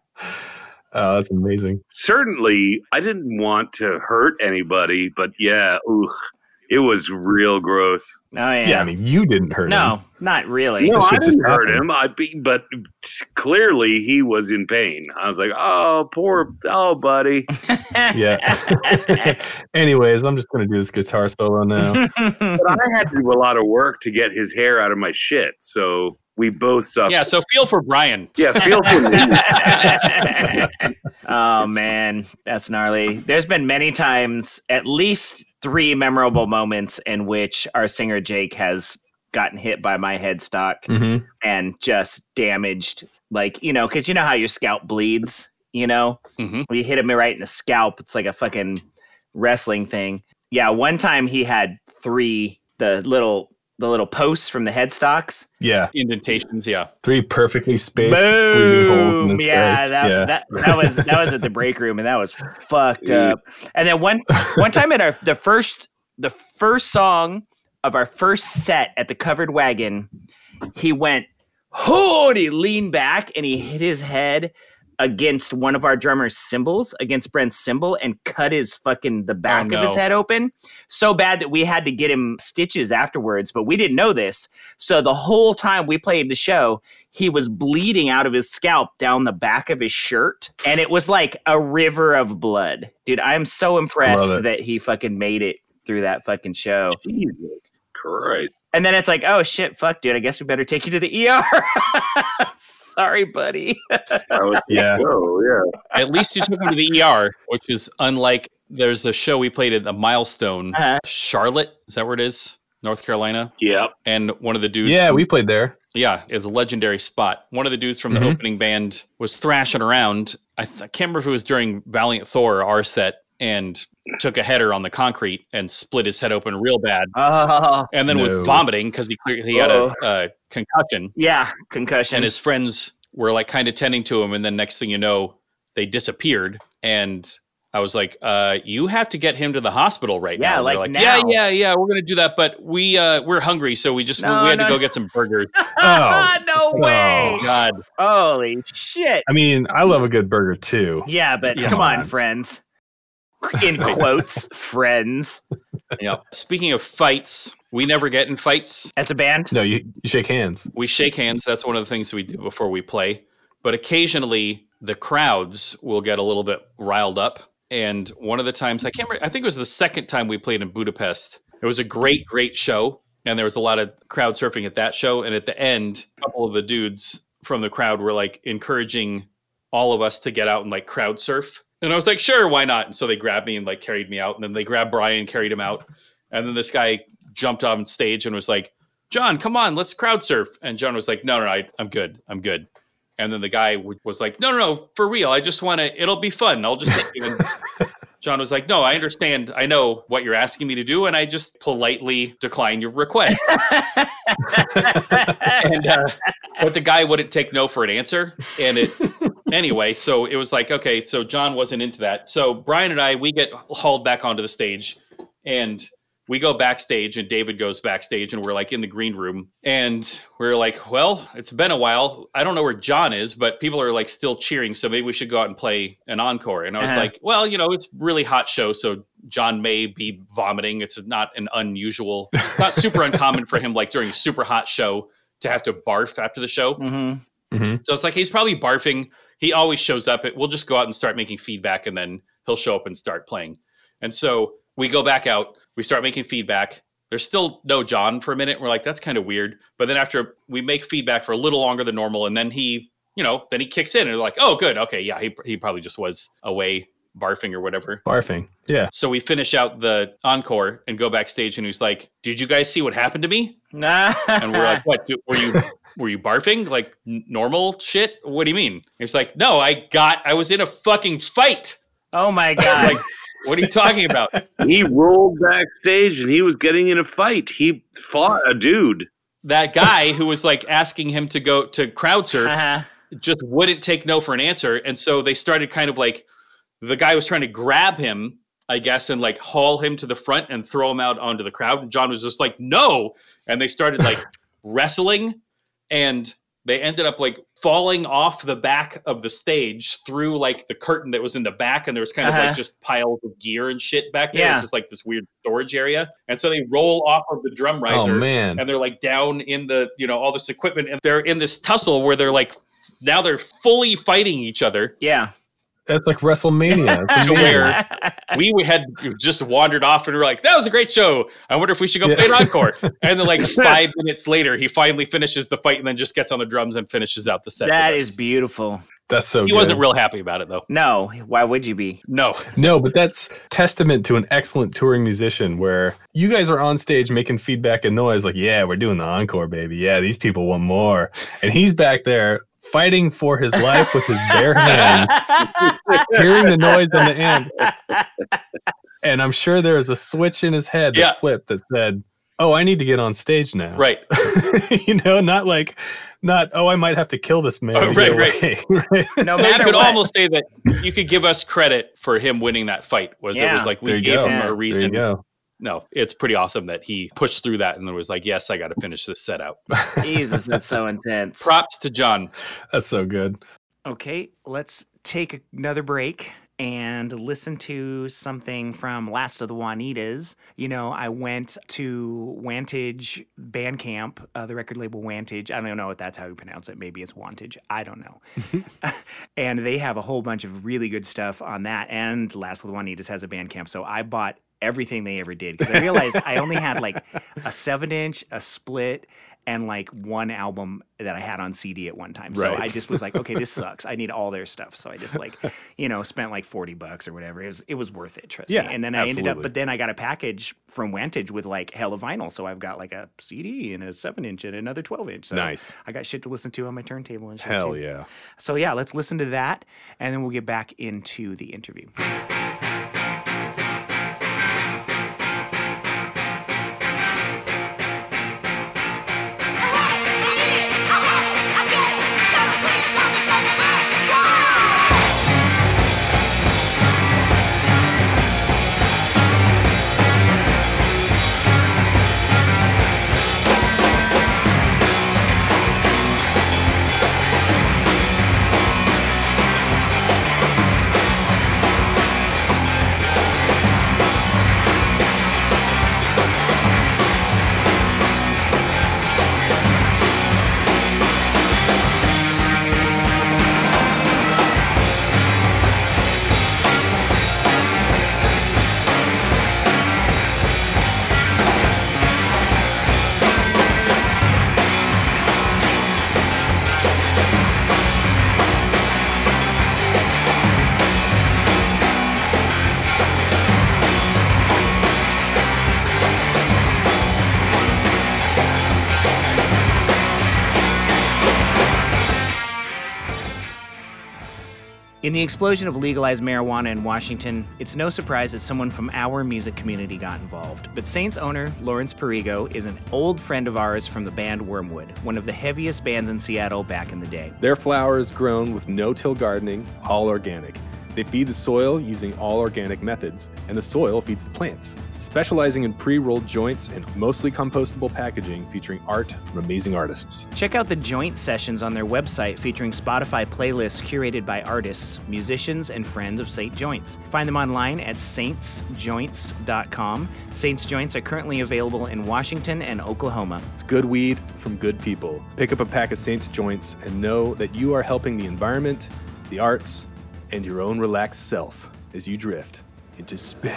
Oh, that's amazing. certainly I didn't want to hurt anybody, but yeah, ooh, it was real gross. Oh yeah. Yeah, I mean, you didn't hurt him. no, not really. No, I just didn't hurt happened. him. I be, but clearly he was in pain. I was like, oh, poor, oh, buddy. <laughs> Yeah. <laughs> Anyways, I'm just gonna do this guitar solo now. <laughs> But I had to do a lot of work to get his hair out of my shit, so we both suffered. Yeah, so feel for Brian. Yeah, feel for me. oh man, that's gnarly. There's been many times, at least three memorable moments in which our singer Jake has gotten hit by my headstock hmm and just damaged. Like you know, because you know how your scalp bleeds. You know, Mhm. when you hit him right in the scalp, it's like a fucking wrestling thing. Yeah, one time he had three the little the little posts from the headstocks. Yeah, Indentations, yeah. three perfectly spaced bleeding holes. In Boom! Yeah, that, yeah. that that was that was at the <laughs> break room, and that was fucked up. And then one one time at our the first the first song of our first set at the covered wagon, he went, oh, and he leaned back and he hit his head against one of our drummer's cymbals, against Brent's cymbal, and cut his fucking the oh, back of his head open. So bad that we had to get him stitches afterwards, but we didn't know this. So the whole time we played the show, he was bleeding out of his scalp down the back of his shirt, and it was like a river of blood. Dude, I'm so impressed that he fucking made it through that fucking show. Jesus Christ. And then it's like, oh shit, fuck, dude, I guess we better take you to the ER. <laughs> Sorry, buddy. That was <laughs> Yeah. Oh, yeah. At least you took him to the ER, which is unlike there's a show we played at the Milestone, Uh-huh. Charlotte. Is that where it is? North Carolina. Yep. And one of the dudes yeah, from- we played there. Yeah, it's a legendary spot. One of the dudes from the Mhm. opening band was thrashing around. I, th- I can't remember if it was during Valiant Thor, our set, and took a header on the concrete and split his head open real bad. Oh, And then No. was vomiting because he clearly he had a, a concussion. yeah, concussion. And his friends were like kind of tending to him. And then next thing you know, they disappeared. And I was like, uh, you have to get him to the hospital right Yeah, now. And they're like yeah, now. yeah, yeah, we're gonna do that, but we uh we're hungry, so we just we, No, we had no, to go get some burgers. <laughs> Oh. no way. Oh. God. Holy shit. I mean, I love a good burger too. Yeah, but Yeah. Come on. friends. In <laughs> quotes, friends. Yeah. Speaking of fights, we never get in fights. As a band. No, you, you shake hands. We shake hands. That's one of the things we do before we play. But occasionally, the crowds will get a little bit riled up, And one of the times I can't remember, I think it was the second time we played in Budapest. It was a great, great show. And there was a lot of crowd surfing at that show. And at the end, a couple of the dudes from the crowd were like encouraging all of us to get out and like crowd surf. And I was like, sure, why not? And so they grabbed me and like carried me out. And then they grabbed Brian, carried him out. And then this guy jumped on stage and was like, John, come on, let's crowd surf. And John was like, no, no, no I, I'm good. I'm good. And then the guy w- was like, no, no, no, for real. I just want to, it'll be fun. I'll just take you. And <laughs> John was like, no, I understand. I know what you're asking me to do. And I just politely decline your request. <laughs> and uh, but the guy wouldn't take no for an answer and it <laughs> anyway so it was like okay so john wasn't into that. So brian and i we get hauled back onto the stage and we go backstage and david goes backstage and we're like in the green room. And we're like well it's been a while. I don't know where john is but people are like still cheering so maybe we should go out and play an encore. And i was Uh-huh. like well you know it's really hot show so john may be vomiting. It's not an unusual not super <laughs> uncommon for him like during a super hot show to have to barf after the show. Hmm so it's like he's probably barfing. He always shows up. We'll just go out and start making feedback, and then he'll show up and start playing. And so we go back out. We start making feedback. There's still no John for a minute. We're like, that's kind of weird. But then after we make feedback for a little longer than normal, and then he, you know, then he kicks in, and we're like, oh, good, okay, yeah, he he probably just was away barfing or whatever. Barfing. Yeah. So we finish out the encore and go backstage, and he's like, "Did you guys see what happened to me?" Nah. and we're like, "What? Were you were you barfing like n- normal shit? What do you mean?" He's like, "No, I got I was in a fucking fight." oh my <laughs> god. Like, what are you talking about? <laughs> he rolled backstage and he was getting in a fight. He fought a dude. That guy who was like asking him to go to crowd surf uh-huh. just wouldn't take no for an answer, and so they started kind of like the guy was trying to grab him. I guess, and like haul him to the front and throw him out onto the crowd. And John was just like, no. And they started like <laughs> wrestling and they ended up like falling off the back of the stage through like the curtain that was in the back and there was kind of Uh-huh. like just piles of gear and shit back there it Yeah. was just like this weird storage area and so they roll off of the drum riser Oh riser man. and they're like down in the you know all this equipment and they're in this tussle where they're like now they're fully fighting each other Yeah. That's like WrestleMania. It's To <laughs> where- we had just wandered off and we were like, that was a great show. I wonder if we should go Yeah. play an encore. <laughs> And then, like, <laughs> five minutes later, he finally finishes the fight and then just gets on the drums and finishes out the set. that with is us. beautiful. That's so He good. wasn't real happy about it, though. No, why would you be? No. No, but that's testament to an excellent touring musician where you guys are on stage making feedback and noise like, yeah, we're doing the encore, baby. Yeah, these people want more. And he's back there fighting for his life with his bare <laughs> hands, hearing the noise on the end. <laughs> And I'm sure there was a switch in his head that Yeah. flipped that said, Oh, I need to get on stage now. Right. <laughs> you know, not like, not, oh, I might have to kill this man. Oh, to right, right. No so you could what. almost say that you could give us credit for him winning that fight. Was it was like we There you gave go. him Yeah. a There you reason. Go. No, it's pretty awesome that he pushed through that and then was like, yes, I got to finish this set out. <laughs> Jesus, that's so intense. Props to John. That's so good. Okay, let's take another break and listen to something from Last of the Juanitas. You know, I went to Wantage Bandcamp, uh, the record label Wantage. I don't know if that's how you pronounce it. Maybe it's Wantage. I don't know. <laughs> <laughs> and they have a whole bunch of really good stuff on that. And Last of the Juanitas has a Bandcamp. So I bought everything they ever did because I realized I only had like a seven inch, a split, and like one album that I had on CD at one time. So Right. I just was like, okay, this <laughs> sucks. I need all their stuff. So I just like, you know, spent like 40 bucks or whatever. It was it was worth it, trust Yeah, me. And then I ended up but then I got a package from Wantage with like hella vinyl. So I've got like a CD and a seven inch and another 12 inch. So Nice. I got shit to listen to on my turntable and shit. Hell too. yeah. So yeah, let's listen to that and then we'll get back into the interview. In the explosion of legalized marijuana in Washington, it's no surprise that someone from our music community got involved. But Saints owner Lawrence Perigo is an old friend of ours from the band Wormwood, one of the heaviest bands in Seattle back in the day. Their flowers grown with no-till gardening, all organic. They feed the soil using all organic methods, and the soil feeds the plants. Specializing in pre-rolled joints and mostly compostable packaging featuring art from amazing artists. Check out the joint sessions on their website featuring Spotify playlists curated by artists, musicians, and friends of Saints Joints. Find them online at saintsjoints.com. Saints Joints are currently available in Washington and Oklahoma. It's good weed from good people. Pick up a pack of Saints joints and know that you are helping the environment, the arts, and your own relaxed self as you drift into space.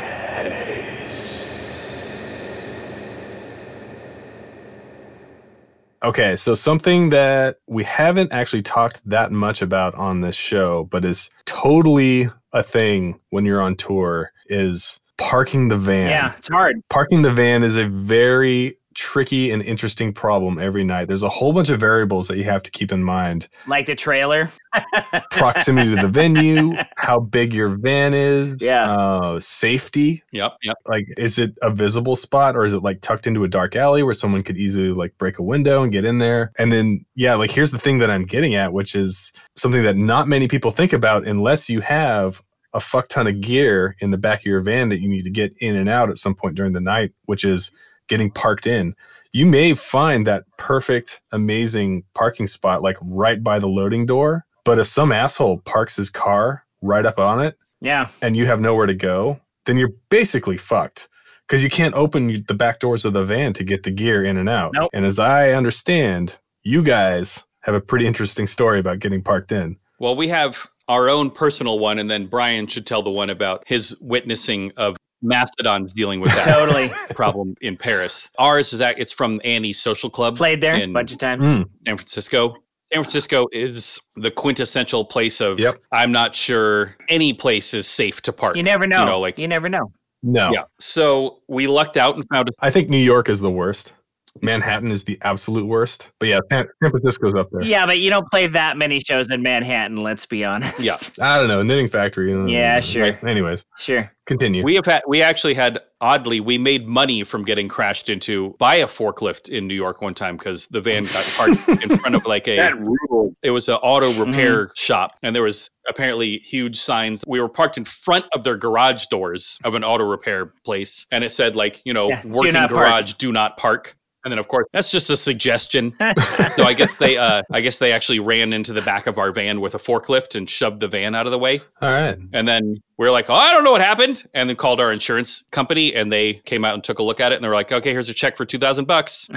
Okay, so something that we haven't actually talked that much about on this show, but is totally a thing when you're on tour is parking the van. Yeah, it's hard. Parking the van is a very tricky and interesting problem every night. There's a whole bunch of variables that you have to keep in mind. Like the trailer. <laughs> Proximity to the venue, how big your van is, Yeah. uh, safety. Yep, yep. Like, is it a visible spot or is it like tucked into a dark alley where someone could easily like break a window and get in there? And then, yeah, like here's the thing that I'm getting at, which is something that not many people think about unless you have a fuck ton of gear in the back of your van that you need to get in and out at some point during the night, which is getting parked in. You may find that perfect, amazing parking spot like right by the loading door. But if some asshole parks his car right up on it, Yeah. and you have nowhere to go, then you're basically fucked because you can't open the back doors of the van to get the gear in and out. Nope. And as I understand, you guys have a pretty interesting story about getting parked in. Well, we have our own personal one, and then Brian should tell the one about his witnessing of Mastodon's dealing with that <laughs> Totally. problem in Paris. Ours is that it's from Annie's Social Club Played there a bunch of times. Mm. San Francisco. San Francisco is the quintessential place of Yep. I'm not sure any place is safe to park. You never know. You know, like you never know. No, yeah. So we lucked out and found a I think New York is the worst. Manhattan is the absolute worst. But yeah, San, San Francisco's up there. Yeah, but you don't play that many shows in Manhattan, let's be honest. Yeah. I don't know, Knitting Factory. uh, Yeah, sure. Anyways, Sure. continue. We have had we actually had oddly we made money from getting crashed into by a forklift in New York one time because the van <laughs> got parked in front of like a That rule. it was an auto repair shop and there was apparently huge signs we were parked in front of their garage doors of an auto repair place and it said like you know Yeah, do working not park. garage do not park and then of course that's just a suggestion so i guess they uh i guess they actually ran into the back of our van with a forklift and shoved the van out of the way All right. and then we are like, oh, I don't know what happened. And then called our insurance company and they came out and took a look at it and they were like, okay, here's a check for 2000 bucks.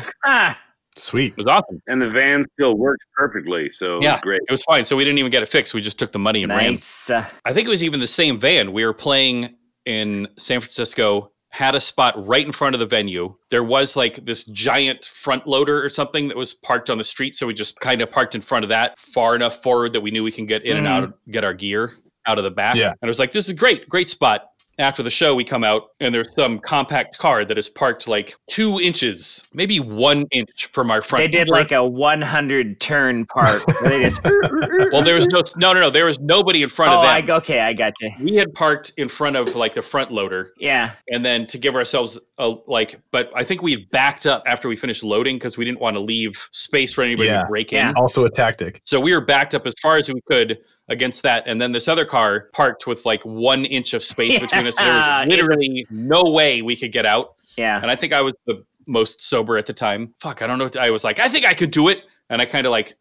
Sweet. It was awesome. And the van still worked perfectly. So it Yeah. was great. It was fine. So we didn't even get it fixed. We just took the money and ran. nice. Uh, I think it was even the same van. We were playing in San Francisco, had a spot right in front of the venue. There was like this giant front loader or something that was parked on the street. So we just kind of parked in front of that far enough forward that we knew we can get in and mm. out, get our gear out of the back. Yeah. And it was like, this is great, great spot. After the show, we come out and there's some compact car that is parked like two inches, maybe one inch from our front. they did bumper. like a 100 turn park. they just. <laughs> <laughs> well, there was no, no, no, no. There was nobody in front oh, of them. I, okay, I got you. we had parked in front of like the front loader Yeah. and then to give ourselves a like but i think we had backed up after we finished loading because we didn't want to leave space for anybody Yeah. to break Yeah. in Also a tactic. so we were backed up as far as we could against that and then this other car parked with like one inch of space <laughs> between us so there was literally no way we could get out Yeah. and i think i was the most sober at the time fuck i don't know i was like i think i could do it and i kind of like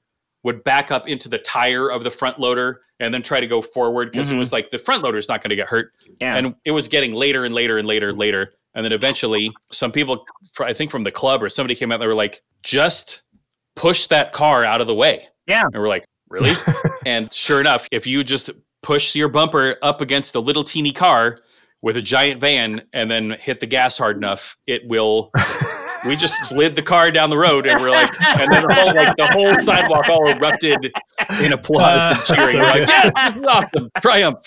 would back up into the tire of the front loader and then try to go forward because Mhm. it was like the front loader is not going to get hurt Yeah. and it was getting later and later and later and later and then eventually some people i think from the club or somebody came out they were like just push that car out of the way Yeah. and we're like really? <laughs> And sure enough if you just push your bumper up against a little teeny car with a giant van and then hit the gas hard enough it will <laughs> we just slid the car down the road and we're like and then the whole like the whole sidewalk all erupted in applause and cheering. so we're like good. yes this is awesome. Triumph.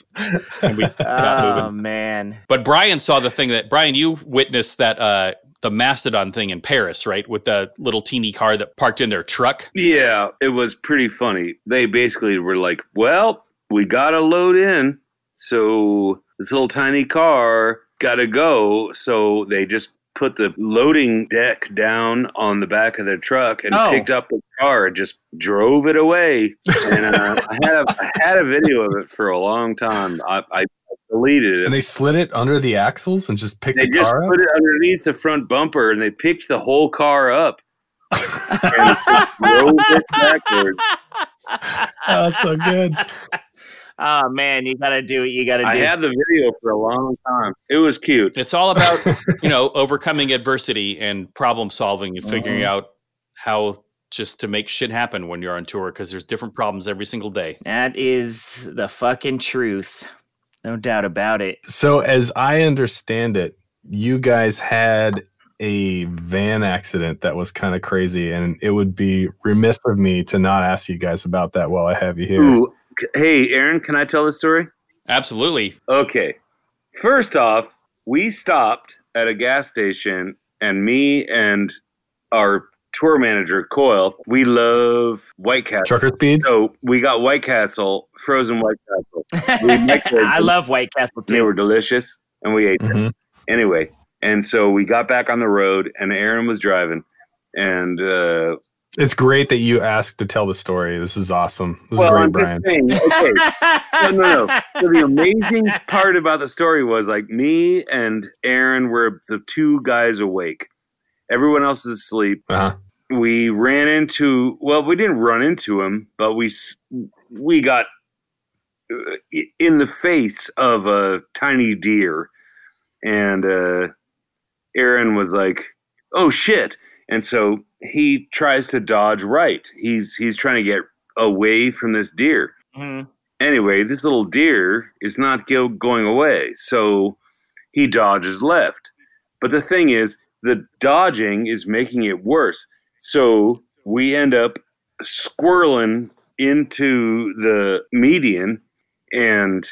And we got moving. Oh, man. but Brian saw the thing that Brian, you witnessed that uh the Mastodon thing in Paris, right? With the little teeny car that parked in their truck. Yeah, it was pretty funny. They basically were like, well, we got to load in. So this little tiny car got to go. So they just put the loading deck down on the back of their truck and Oh. picked up the car and just drove it away. And uh, I, had a, I had a video of it for a long time. I, I deleted it. And they slid it under the axles and just picked They the just car up. put it underneath the front bumper and they picked the whole car up <laughs> and just drove it backwards. oh, so good. <laughs> oh man, you gotta do what you gotta do. I do. had the video for a long time. It was cute. It's all about, <laughs> you know, overcoming adversity and problem solving and figuring uh-huh. out how just to make shit happen when you're on tour because there's different problems every single day. that is the fucking truth. No doubt about it. So, as I understand it, you guys had a van accident that was kind of crazy, and it would be remiss of me to not ask you guys about that while I have you here. Ooh, hey, Aaron, can I tell the story? Absolutely. Okay. First off, we stopped at a gas station, and me and our tour manager, Coyle, we love White Castle. Trucker speed. So we got White Castle, frozen White Castle. <laughs> I love White Castle too. They were delicious, and we ate them. Mhm. Anyway, and so we got back on the road, and Aaron was driving, and uh, It's great that you asked to tell the story. This is awesome. This well, is great, I'm Brian. saying, okay, <laughs> no, no, no. So the amazing part about the story was like me and Aaron were the two guys awake. Everyone else is asleep. Uh-huh. We ran into well, we didn't run into him, but we we got uh, in the face of a tiny deer, and uh, Aaron was like, "Oh shit!" And so he tries to dodge right. He's he's trying to get away from this deer Mhm. anyway, this little deer is not go- going away, so he dodges left. But the thing is, the dodging is making it worse. So we end up squirreling into the median, and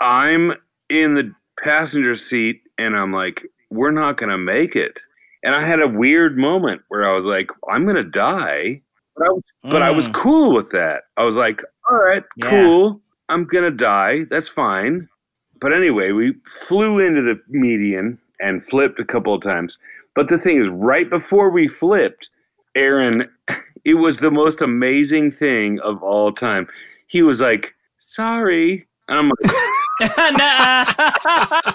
I'm in the passenger seat, and I'm like, we're not going to make it. And I had a weird moment where I was like, I'm going to die. But I was but I was Mm. cool with that. I was like, all right, Yeah. cool. I'm gonna die. That's fine. But anyway, we flew into the median and flipped a couple of times. But the thing is, right before we flipped, Aaron, <laughs> it was the most amazing thing of all time. He was like, sorry. And I'm like, <laughs>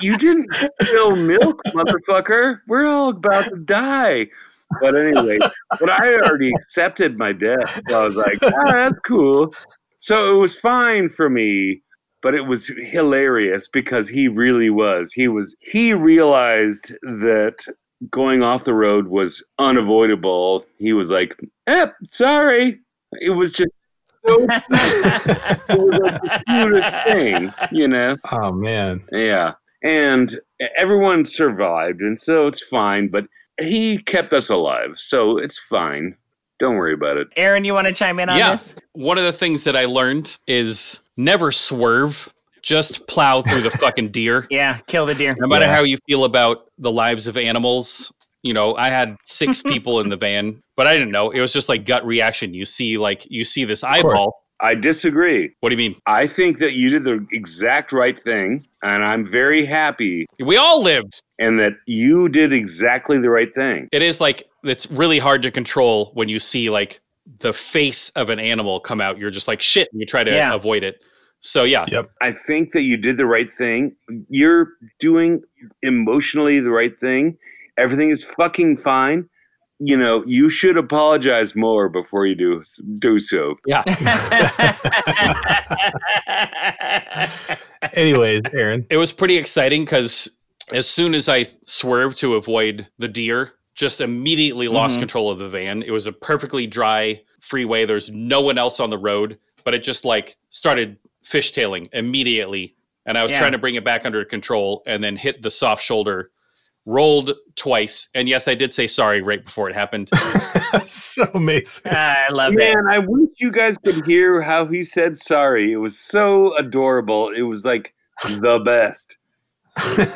you didn't spill milk, motherfucker. We're all about to die. But anyway, but I already accepted my death. So I was like, ah, that's cool. So it was fine for me, but it was hilarious because he really was. He was he realized that going off the road was unavoidable. He was like, eh, sorry. It was just so <laughs> it was like the cutest thing, you know? Oh man. Yeah. And everyone survived, and so it's fine, but he kept us alive, so it's fine. Don't worry about it. Aaron, you want to chime in on Yeah. this? One of the things that I learned is never swerve, just plow through the <laughs> fucking deer. Yeah, kill the deer. No matter Yeah. how you feel about the lives of animals, you know, I had six <laughs> people in the van, but I didn't know. It was just like gut reaction. You see, like, you see this eyeball. I disagree. What do you mean? I think that you did the exact right thing, and I'm very happy, We all lived. and that you did exactly the right thing. It is like, it's really hard to control when you see like the face of an animal come out. You're just like, shit. And you try to Yeah. avoid it. So, yeah. Yep. I think that you did the right thing. You're doing emotionally the right thing. Everything is fucking fine. You know, you should apologize more before you do do so. Yeah. <laughs> Anyways, Aaron. it was pretty exciting because as soon as I swerved to avoid the deer, just immediately lost Mhm. control of the van. It was a perfectly dry freeway. There's no one else on the road, but it just like started fishtailing immediately. And I was Yeah. trying to bring it back under control and then hit the soft shoulder, rolled twice. And yes, I did say sorry right before it happened. <laughs> so amazing. I love it. Man, I wish you guys could hear how he said sorry. It was so adorable. It was like the best.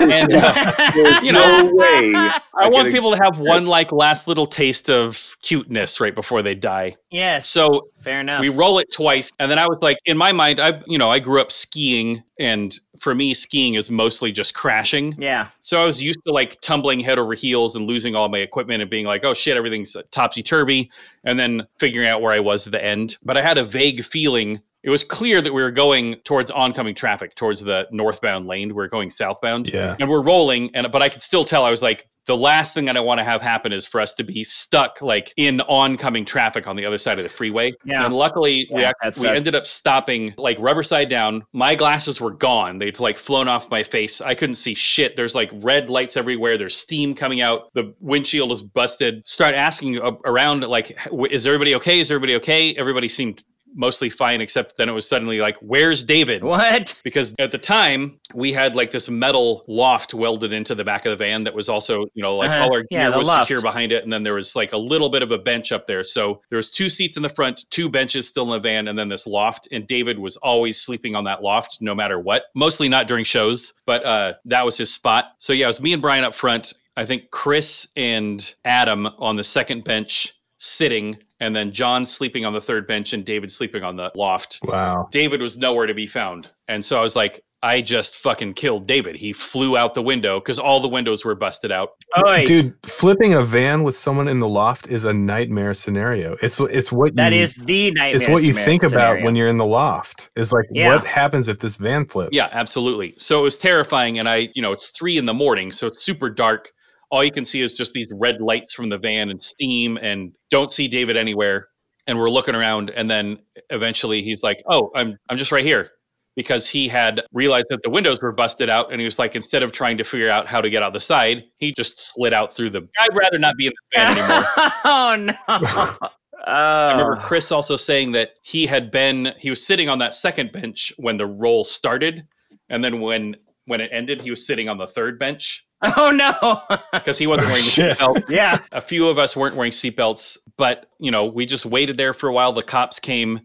And uh, <laughs> you know, no way. <laughs> I want people to have one like last little taste of cuteness right before they die. yes. So fair enough. we roll it twice, and then I was like, in my mind, I you know I grew up skiing, and for me, skiing is mostly just crashing. yeah. So I was used to like tumbling head over heels and losing all my equipment and being like, oh shit, everything's topsy turvy, and then figuring out where I was at the end. But I had a vague feeling. It was clear that we were going towards oncoming traffic, towards the northbound lane. We're going southbound, Yeah. and we're rolling. And but I could still tell I was like, the last thing that I want to have happen is for us to be stuck like in oncoming traffic on the other side of the freeway. Yeah. And luckily, we Yeah, ac- that we ended up stopping like rubber side down. My glasses were gone. They'd like flown off my face. I couldn't see shit. There's like red lights everywhere. There's steam coming out. The windshield is busted. Start asking around like, is everybody okay? Is everybody okay? Everybody seemed mostly fine, except then it was suddenly like, where's David? <laughs> What? because at the time we had like this metal loft welded into the back of the van that was also you know like Uh-huh. all our Yeah, gear was loft. secure behind it and then there was like a little bit of a bench up there so there was two seats in the front two benches still in the van and then this loft and david was always sleeping on that loft no matter what mostly not during shows but uh that was his spot so yeah it was me and brian up front i think chris and adam on the second bench sitting and then john sleeping on the third bench and david sleeping on the loft Wow. David was nowhere to be found. And so I was like, I just fucking killed David. He flew out the window because all the windows were busted out. Oi, Dude, flipping a van with someone in the loft is a nightmare scenario. It's it's what that you, is the nightmare. it's what you scenario- think about when you're in the loft. Is like Yeah. what happens if this van flips? Yeah, absolutely. So it was terrifying. And I, you know, it's three in the morning. So it's super dark. All you can see is just these red lights from the van and steam and don't see David anywhere. And we're looking around. And then eventually he's like, Oh, I'm I'm just right here. Because he had realized that the windows were busted out, and he was like, instead of trying to figure out how to get out the side, he just slid out through the. I'd rather not be in the van <laughs> anymore. oh no. <laughs> I oh. remember Oh. Chris also saying that he had been he was sitting on that second bench when the roll started, and then when when it ended, he was sitting on the third bench <laughs> Oh no. <laughs> because he wasn't wearing a seatbelt. <laughs> yeah. A few of us weren't wearing seatbelts, but you know we just waited there for a while. The cops came.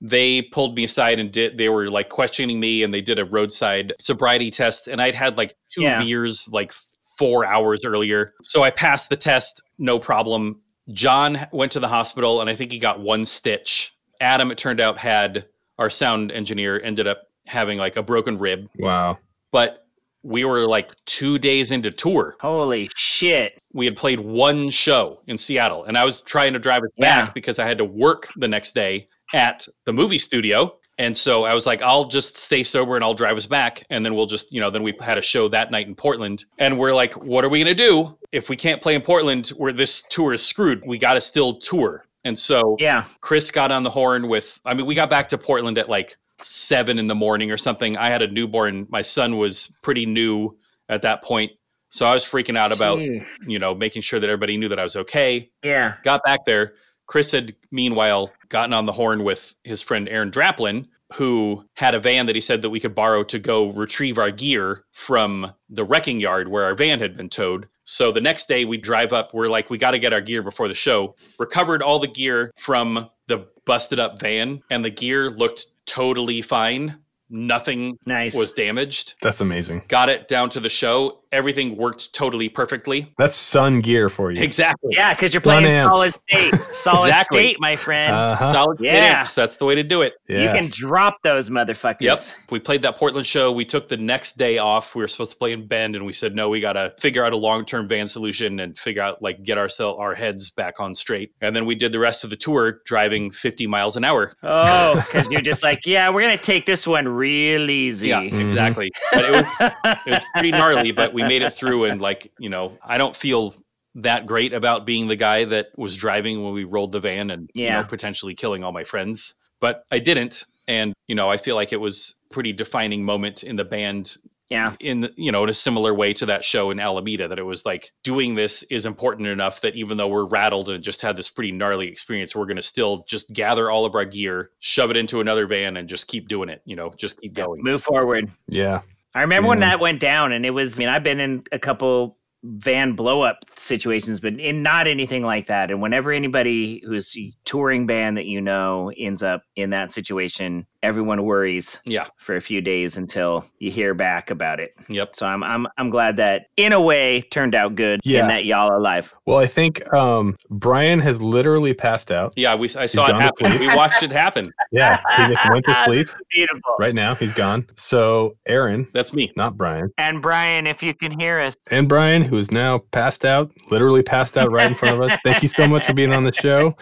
They pulled me aside and did. They were like questioning me, and they did a roadside sobriety test. And I'd had like two Yeah. beers like four hours earlier, so I passed the test, no problem. John went to the hospital, and I think he got one stitch. Adam, it turned out, had our sound engineer ended up having like a broken rib, Wow. but we were like two days into tour Holy shit. we had played one show in Seattle, and I was trying to drive us Yeah. back because I had to work the next day at the movie studio. And so I was like, I'll just stay sober and I'll drive us back. And then we'll just, you know, then we had a show that night in Portland. And we're like, what are we going to do? If we can't play in Portland, where this tour is screwed, we got to still tour. And so Yeah. Chris got on the horn with, I mean, we got back to Portland at like seven in the morning or something. I had a newborn. My son was pretty new at that point. So I was freaking out about you know, making sure that everybody knew that I was okay. Yeah. Got back there. Chris had meanwhile gotten on the horn with his friend Aaron Draplin, who had a van that he said that we could borrow to go retrieve our gear from the wrecking yard where our van had been towed. So the next day we drive up, we're like, we got to get our gear before the show. Recovered all the gear from the busted up van, and the gear looked totally fine. Nothing Nice. was damaged. That's amazing. Got it down to the show. Everything worked totally perfectly. That's Sunn gear for you. Exactly. yeah, because you're playing Sunn amp. solid state. Solid Exactly. state, my friend. Uh-huh. Solid state Yeah. amps. That's the way to do it. Yeah. You can drop those motherfuckers. Yep. We played that Portland show. We took the next day off. We were supposed to play in Bend, and we said no. We got to figure out a long-term van solution and figure out like get ourselves our heads back on straight. And then we did the rest of the tour driving 50 miles an hour. Oh, <laughs> because you're just like, yeah, we're gonna take this one real easy. Yeah, Mhm. exactly. But it was it was pretty gnarly, but we made it through. And like you know, I don't feel that great about being the guy that was driving when we rolled the van and you Yeah. know potentially killing all my friends. But I didn't, and you know, I feel like it was pretty defining moment in the band yeah. in you know in a similar way to that show in Alameda that it was like doing this is important enough that even though we're rattled and just had this pretty gnarly experience we're going to still just gather all of our gear shove it into another van and just keep doing it you know just keep going Move forward. yeah. I remember when that went down, and it was. I mean, I've been in a couple van blow up situations, but in not anything like that. And whenever anybody who's touring band that you know ends up in that situation, everyone worries Yeah. for a few days until you hear back about it. Yep. So I'm I'm I'm glad that in a way turned out good Yeah. and that y'all are alive. Well, I think um, Brian has literally passed out. Yeah, we I saw it happen. We watched it happen. <laughs> Yeah, he just went to <laughs> sleep. Beautiful. Right now, he's gone. So, Aaron, That's me. not Brian, And Brian, if you can hear us, and Brian, who is now passed out, literally passed out right in front of us. Thank you so much for being on the show.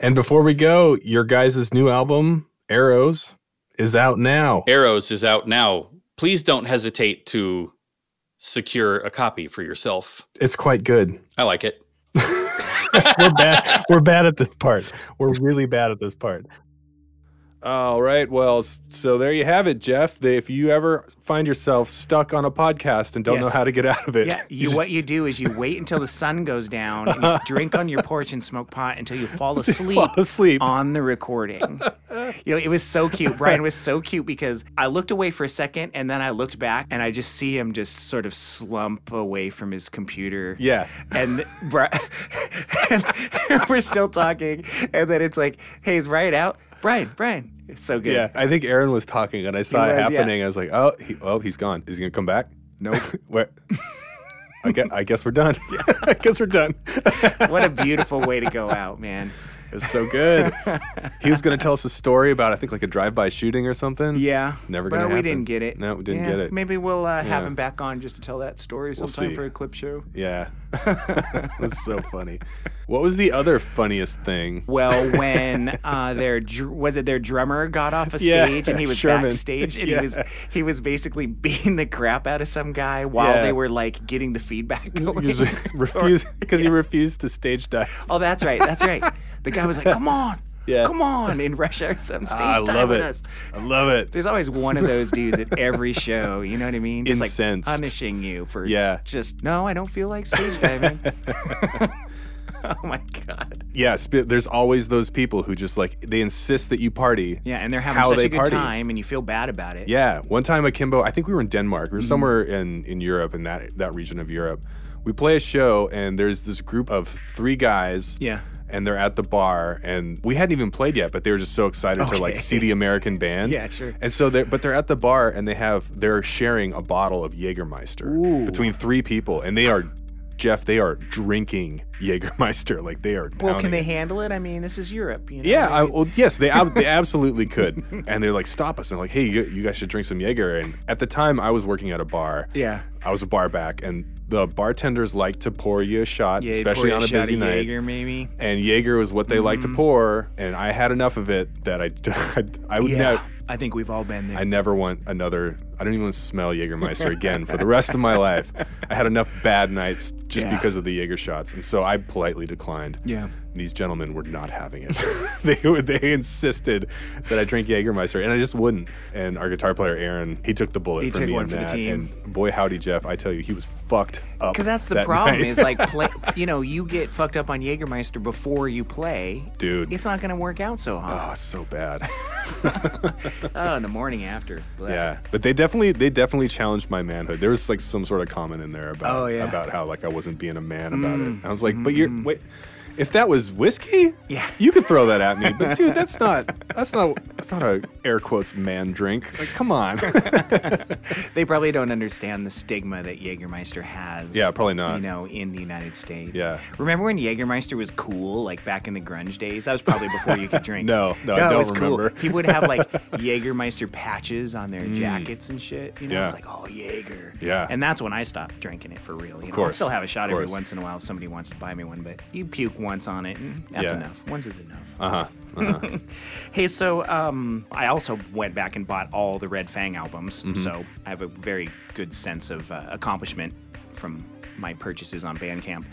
And before we go, your guys' new album, Arrows, is out now. Arrows is out now. Please don't hesitate to secure a copy for yourself. It's quite good. I like it. <laughs> We're bad. We're bad at this part. We're really bad at this part. All right. Well, so there you have it, Jeff. If you ever find yourself stuck on a podcast and don't know how to get out of it, yeah, you what you do is you wait until the sun goes down and you drink on your porch and smoke pot until you fall <laughs> asleep. fall asleep. on the recording. you know, it was so cute. Brian was so cute because I looked away for a second and then I looked back and I just see him just sort of slump away from his computer. Yeah. And, Bri- <laughs> and we're still talking. And then it's like, hey, is Brian out? Brian, Brian. It's so good. Yeah, I think Aaron was talking, and I saw it was, yeah. happening. I was like, "Oh, he, oh, he's gone. Is he gonna come back? Nope. <laughs> Where? I guess, I guess we're done. <laughs> I guess we're done. what a <laughs> beautiful way to go out, man. It was so good. <laughs> he was gonna tell us a story about, I think, like a drive-by shooting or something. Yeah. Never gonna happen. we didn't get it. No, we didn't Yeah, get it. Maybe we'll uh, have Yeah. him back on just to tell that story sometime see. for a clip show. Yeah. <laughs> That's so funny. What was the other funniest thing? Well, <laughs> when uh, their dr- was it their drummer got off a Yeah, stage and he was Sherman. backstage and Yeah. he was he was basically beating the crap out of some guy while Yeah. they were like getting the feedback going. Because he refused to stage dive. oh, that's right, that's right. The guy was like, "Come on, <laughs> Yeah. come on!" in rush hour, some stage Ah, I dive love with it. us. I love it. There's always one of those dudes at <laughs> every show. You know what I mean? Just Incensed. like punishing you for Yeah. Just no, I don't feel like stage diving. <laughs> oh my god. Yeah, sp- there's always those people who just like they insist that you party. Yeah, and they're having How such they a good party. time, and you feel bad about it. Yeah, one time Akimbo, I think we were in Denmark. Mm-hmm. We were somewhere in in Europe in that that region of Europe. We play a show and there's this group of three guys. Yeah. And they're at the bar, and we hadn't even played yet, but they were just so excited to like see the American band. Yeah, sure. And so they're, but they're at the bar, and they have they're sharing a bottle of Jägermeister between three people, and they are, Jeff, they are drinking Jägermeister like they are. Well, can they it. handle it? I mean, this is Europe. You know? Yeah, I, well, yes, they ab- they <laughs> absolutely could, and they're like, stop us, and like, hey, you, you guys should drink some Jaeger. And at the time, I was working at a bar. yeah. I was a bar back, and the bartenders like to pour you a shot, Yeah, especially on a shot busy night. Jaeger, maybe. And Jaeger was what they like to mm-hmm. pour, and I had enough of it that I <laughs> I would Yeah, never. I think we've all been there. I never want another. I don't even want to smell Jägermeister again for the rest of my life. <laughs> I had enough bad nights just Yeah. because of the Jaeger shots, and so I politely declined. yeah. These gentlemen were not having it. <laughs> they they insisted that I drink Jägermeister, and I just wouldn't. And our guitar player Aaron, he took the bullet He for took me one on for the team. And boy, howdy, Jeff! I tell you, he was fucked up. Because that's the that problem night. is like, play, <laughs> you know, you get fucked up on Jägermeister before you play. dude. It's not going to work out so hard. Oh, it's so bad. <laughs> Oh, in the morning after. Blech. Yeah, but they definitely they definitely challenged my manhood. There was like some sort of comment in there about Oh, yeah. Mm, about how like I wasn't being a man about it. I was like, but you're wait. If that was whiskey. Yeah. you could throw that at me. But dude, <laughs> that's not that's not that's not a air quotes man drink. Like, come on. <laughs> They probably don't understand the stigma that Jägermeister has. Yeah, probably not. You know, in the United States. Yeah. Remember when Jägermeister was cool, like back in the grunge days? That was probably before you could <laughs> drink. No, no, I it don't was remember. Cool. People would have like Jägermeister patches on their mm. jackets and shit. You know, Yeah. it's like, oh, Jaeger. Yeah. And that's when I stopped drinking it for real. You know, I still have a shot of every once in a while if somebody wants to buy me one, but you puke once on it, and that's Yeah. enough. Once is enough. Uh huh. Uh-huh. <laughs> Hey, so um, I also went back and bought all the Red Fang albums, Mm-hmm. so I have a very good sense of uh, accomplishment from my purchases on Bandcamp.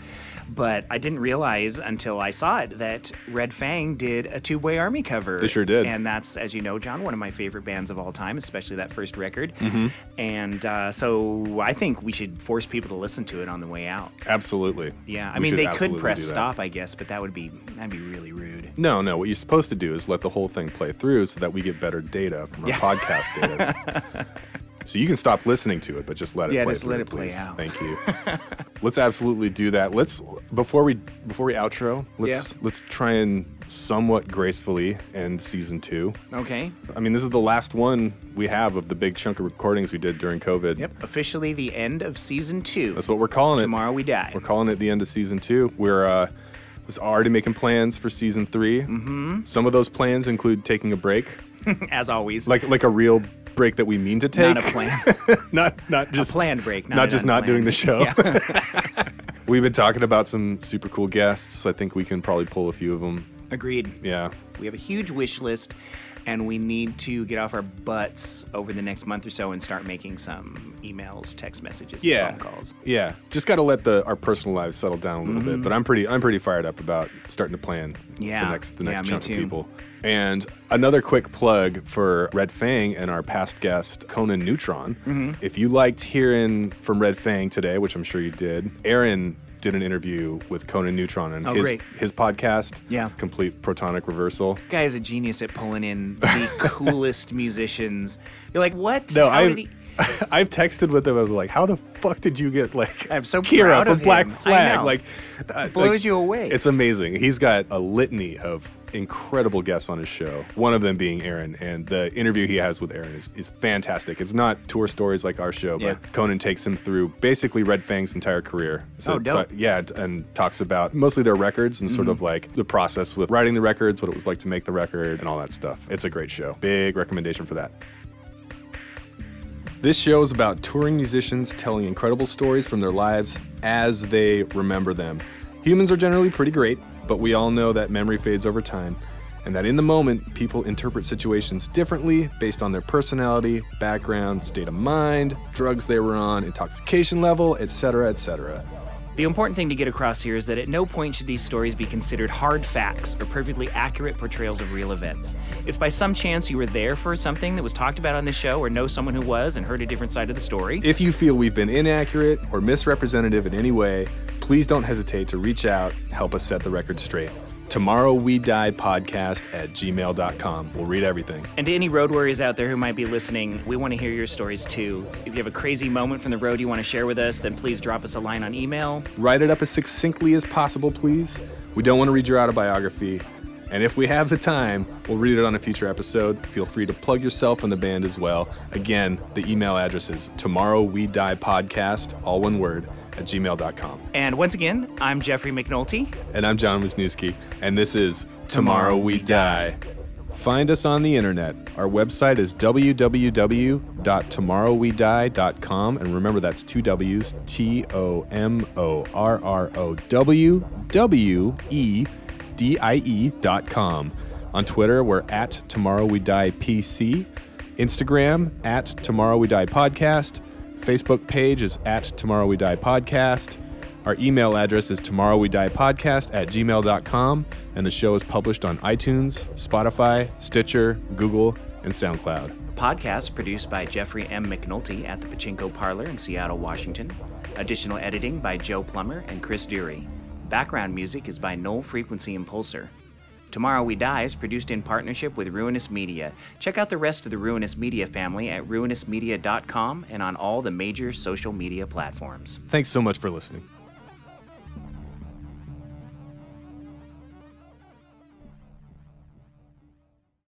But I didn't realize until I saw it that Red Fang did a Two Way Army cover. They sure did. and that's, as you know, Jon, one of my favorite bands of all time, especially that first record. Mm-hmm. And uh, so I think we should force people to listen to it on the way out. Absolutely. Yeah, I We mean they could press stop, I guess, but that would be that'd be really rude. No, no. What you're supposed to do is let the whole thing play through so that we get better data from our podcast data. <laughs> so you can stop listening to it, but just let it Yeah, play just let through, it play please. out. Thank you. <laughs> let's absolutely do that. Let's before we before we outro, let's let's try and somewhat gracefully end season two. Okay. I mean, this is the last one we have of the big chunk of recordings we did during COVID. Yep. Officially the end of season two. That's what we're calling it. Tomorrow we die. We're calling it the end of season two. We're uh, was already making plans for season 3 Mm-hmm. Some of those plans include taking a break, <laughs> As always. like like a real break that we mean to take. not a plan. <laughs> not not just a planned break. Not, not just not doing the show. Yeah. <laughs> <laughs> We've been talking about some super cool guests. I think we can probably pull a few of them. Agreed. Yeah. We have a huge wish list, and we need to get off our butts over the next month or so and start making some emails, text messages, Yeah. phone calls. Yeah. Just got to let the our personal lives settle down a little bit. But I'm pretty I'm pretty fired up about starting to plan Yeah. the next the next me chunk of people. And another quick plug for Red Fang and our past guest Conan Neutron. Mm-hmm. If you liked hearing from Red Fang today, which I'm sure you did, Aaron did an interview with Conan Neutron and Oh, his great. his podcast, Yeah. Complete Protonic Reversal. Guy is a genius at pulling in the <laughs> coolest musicians. You're like, what? No, How I did he- <laughs> I've texted with him. I was like, "How the fuck did you get like <laughs> I'm so Kira proud from of Black him. Flag?" Like, uh, blows like, you away. It's amazing. He's got a litany of incredible guests on his show. One of them being Aaron, and the interview he has with Aaron is, is fantastic. It's not tour stories like our show, Yeah. but Conan takes him through basically Red Fang's entire career. So Oh, dope. t- yeah, and talks about mostly their records and sort Mm-hmm. of like the process with writing the records, what it was like to make the record, and all that stuff. It's a great show. Big recommendation for that. This show is about touring musicians telling incredible stories from their lives as they remember them. Humans are generally pretty great, but we all know that memory fades over time, and that in the moment, people interpret situations differently based on their personality, background, state of mind, drugs they were on, intoxication level, etc., etc. The important thing to get across here is that at no point should these stories be considered hard facts or perfectly accurate portrayals of real events. If by some chance you were there for something that was talked about on this show or know someone who was and heard a different side of the story, If you feel we've been inaccurate or misrepresentative in any way, please don't hesitate to reach out and help us set the record straight. Tomorrow We Die podcast at gmail.com. We'll read everything. And to any road warriors out there who might be listening, we want to hear your stories too. If you have a crazy moment from the road you want to share with us, then please drop us a line on email. Write it up as succinctly as possible, please. We don't want to read your autobiography. And if we have the time, we'll read it on a future episode. Feel free to plug yourself and the band as well. Again, the email address is tomorrow we die podcast, all one word, at gmail.com. And once again, I'm Jeffrey McNulty. And I'm Jon Weisnewski, and this is Tomorrow We Die. Find us on the internet. Our website is www.tomorrowwedie.com. And remember, that's two W's T O M O R R O W W E D I E dot com. On Twitter, we're at Tomorrow We Die PC. Instagram, at Tomorrow We Die Podcast. Facebook page is at Tomorrow We Die Podcast. Our email address is tomorrowwediepodcast at gmail.com, and the show is published on iTunes, Spotify, Stitcher, Google, and SoundCloud. Podcast produced by Jeffrey M. McNulty at the Pachinko Parlor in Seattle, Washington. Additional editing by Joe Plummer and Chris Dury. Background music is by Null Frequency Impulsor. Tomorrow We Die is produced in partnership with Ruinous Media. Check out the rest of the Ruinous Media family at ruinousmedia.com and on all the major social media platforms. Thanks so much for listening.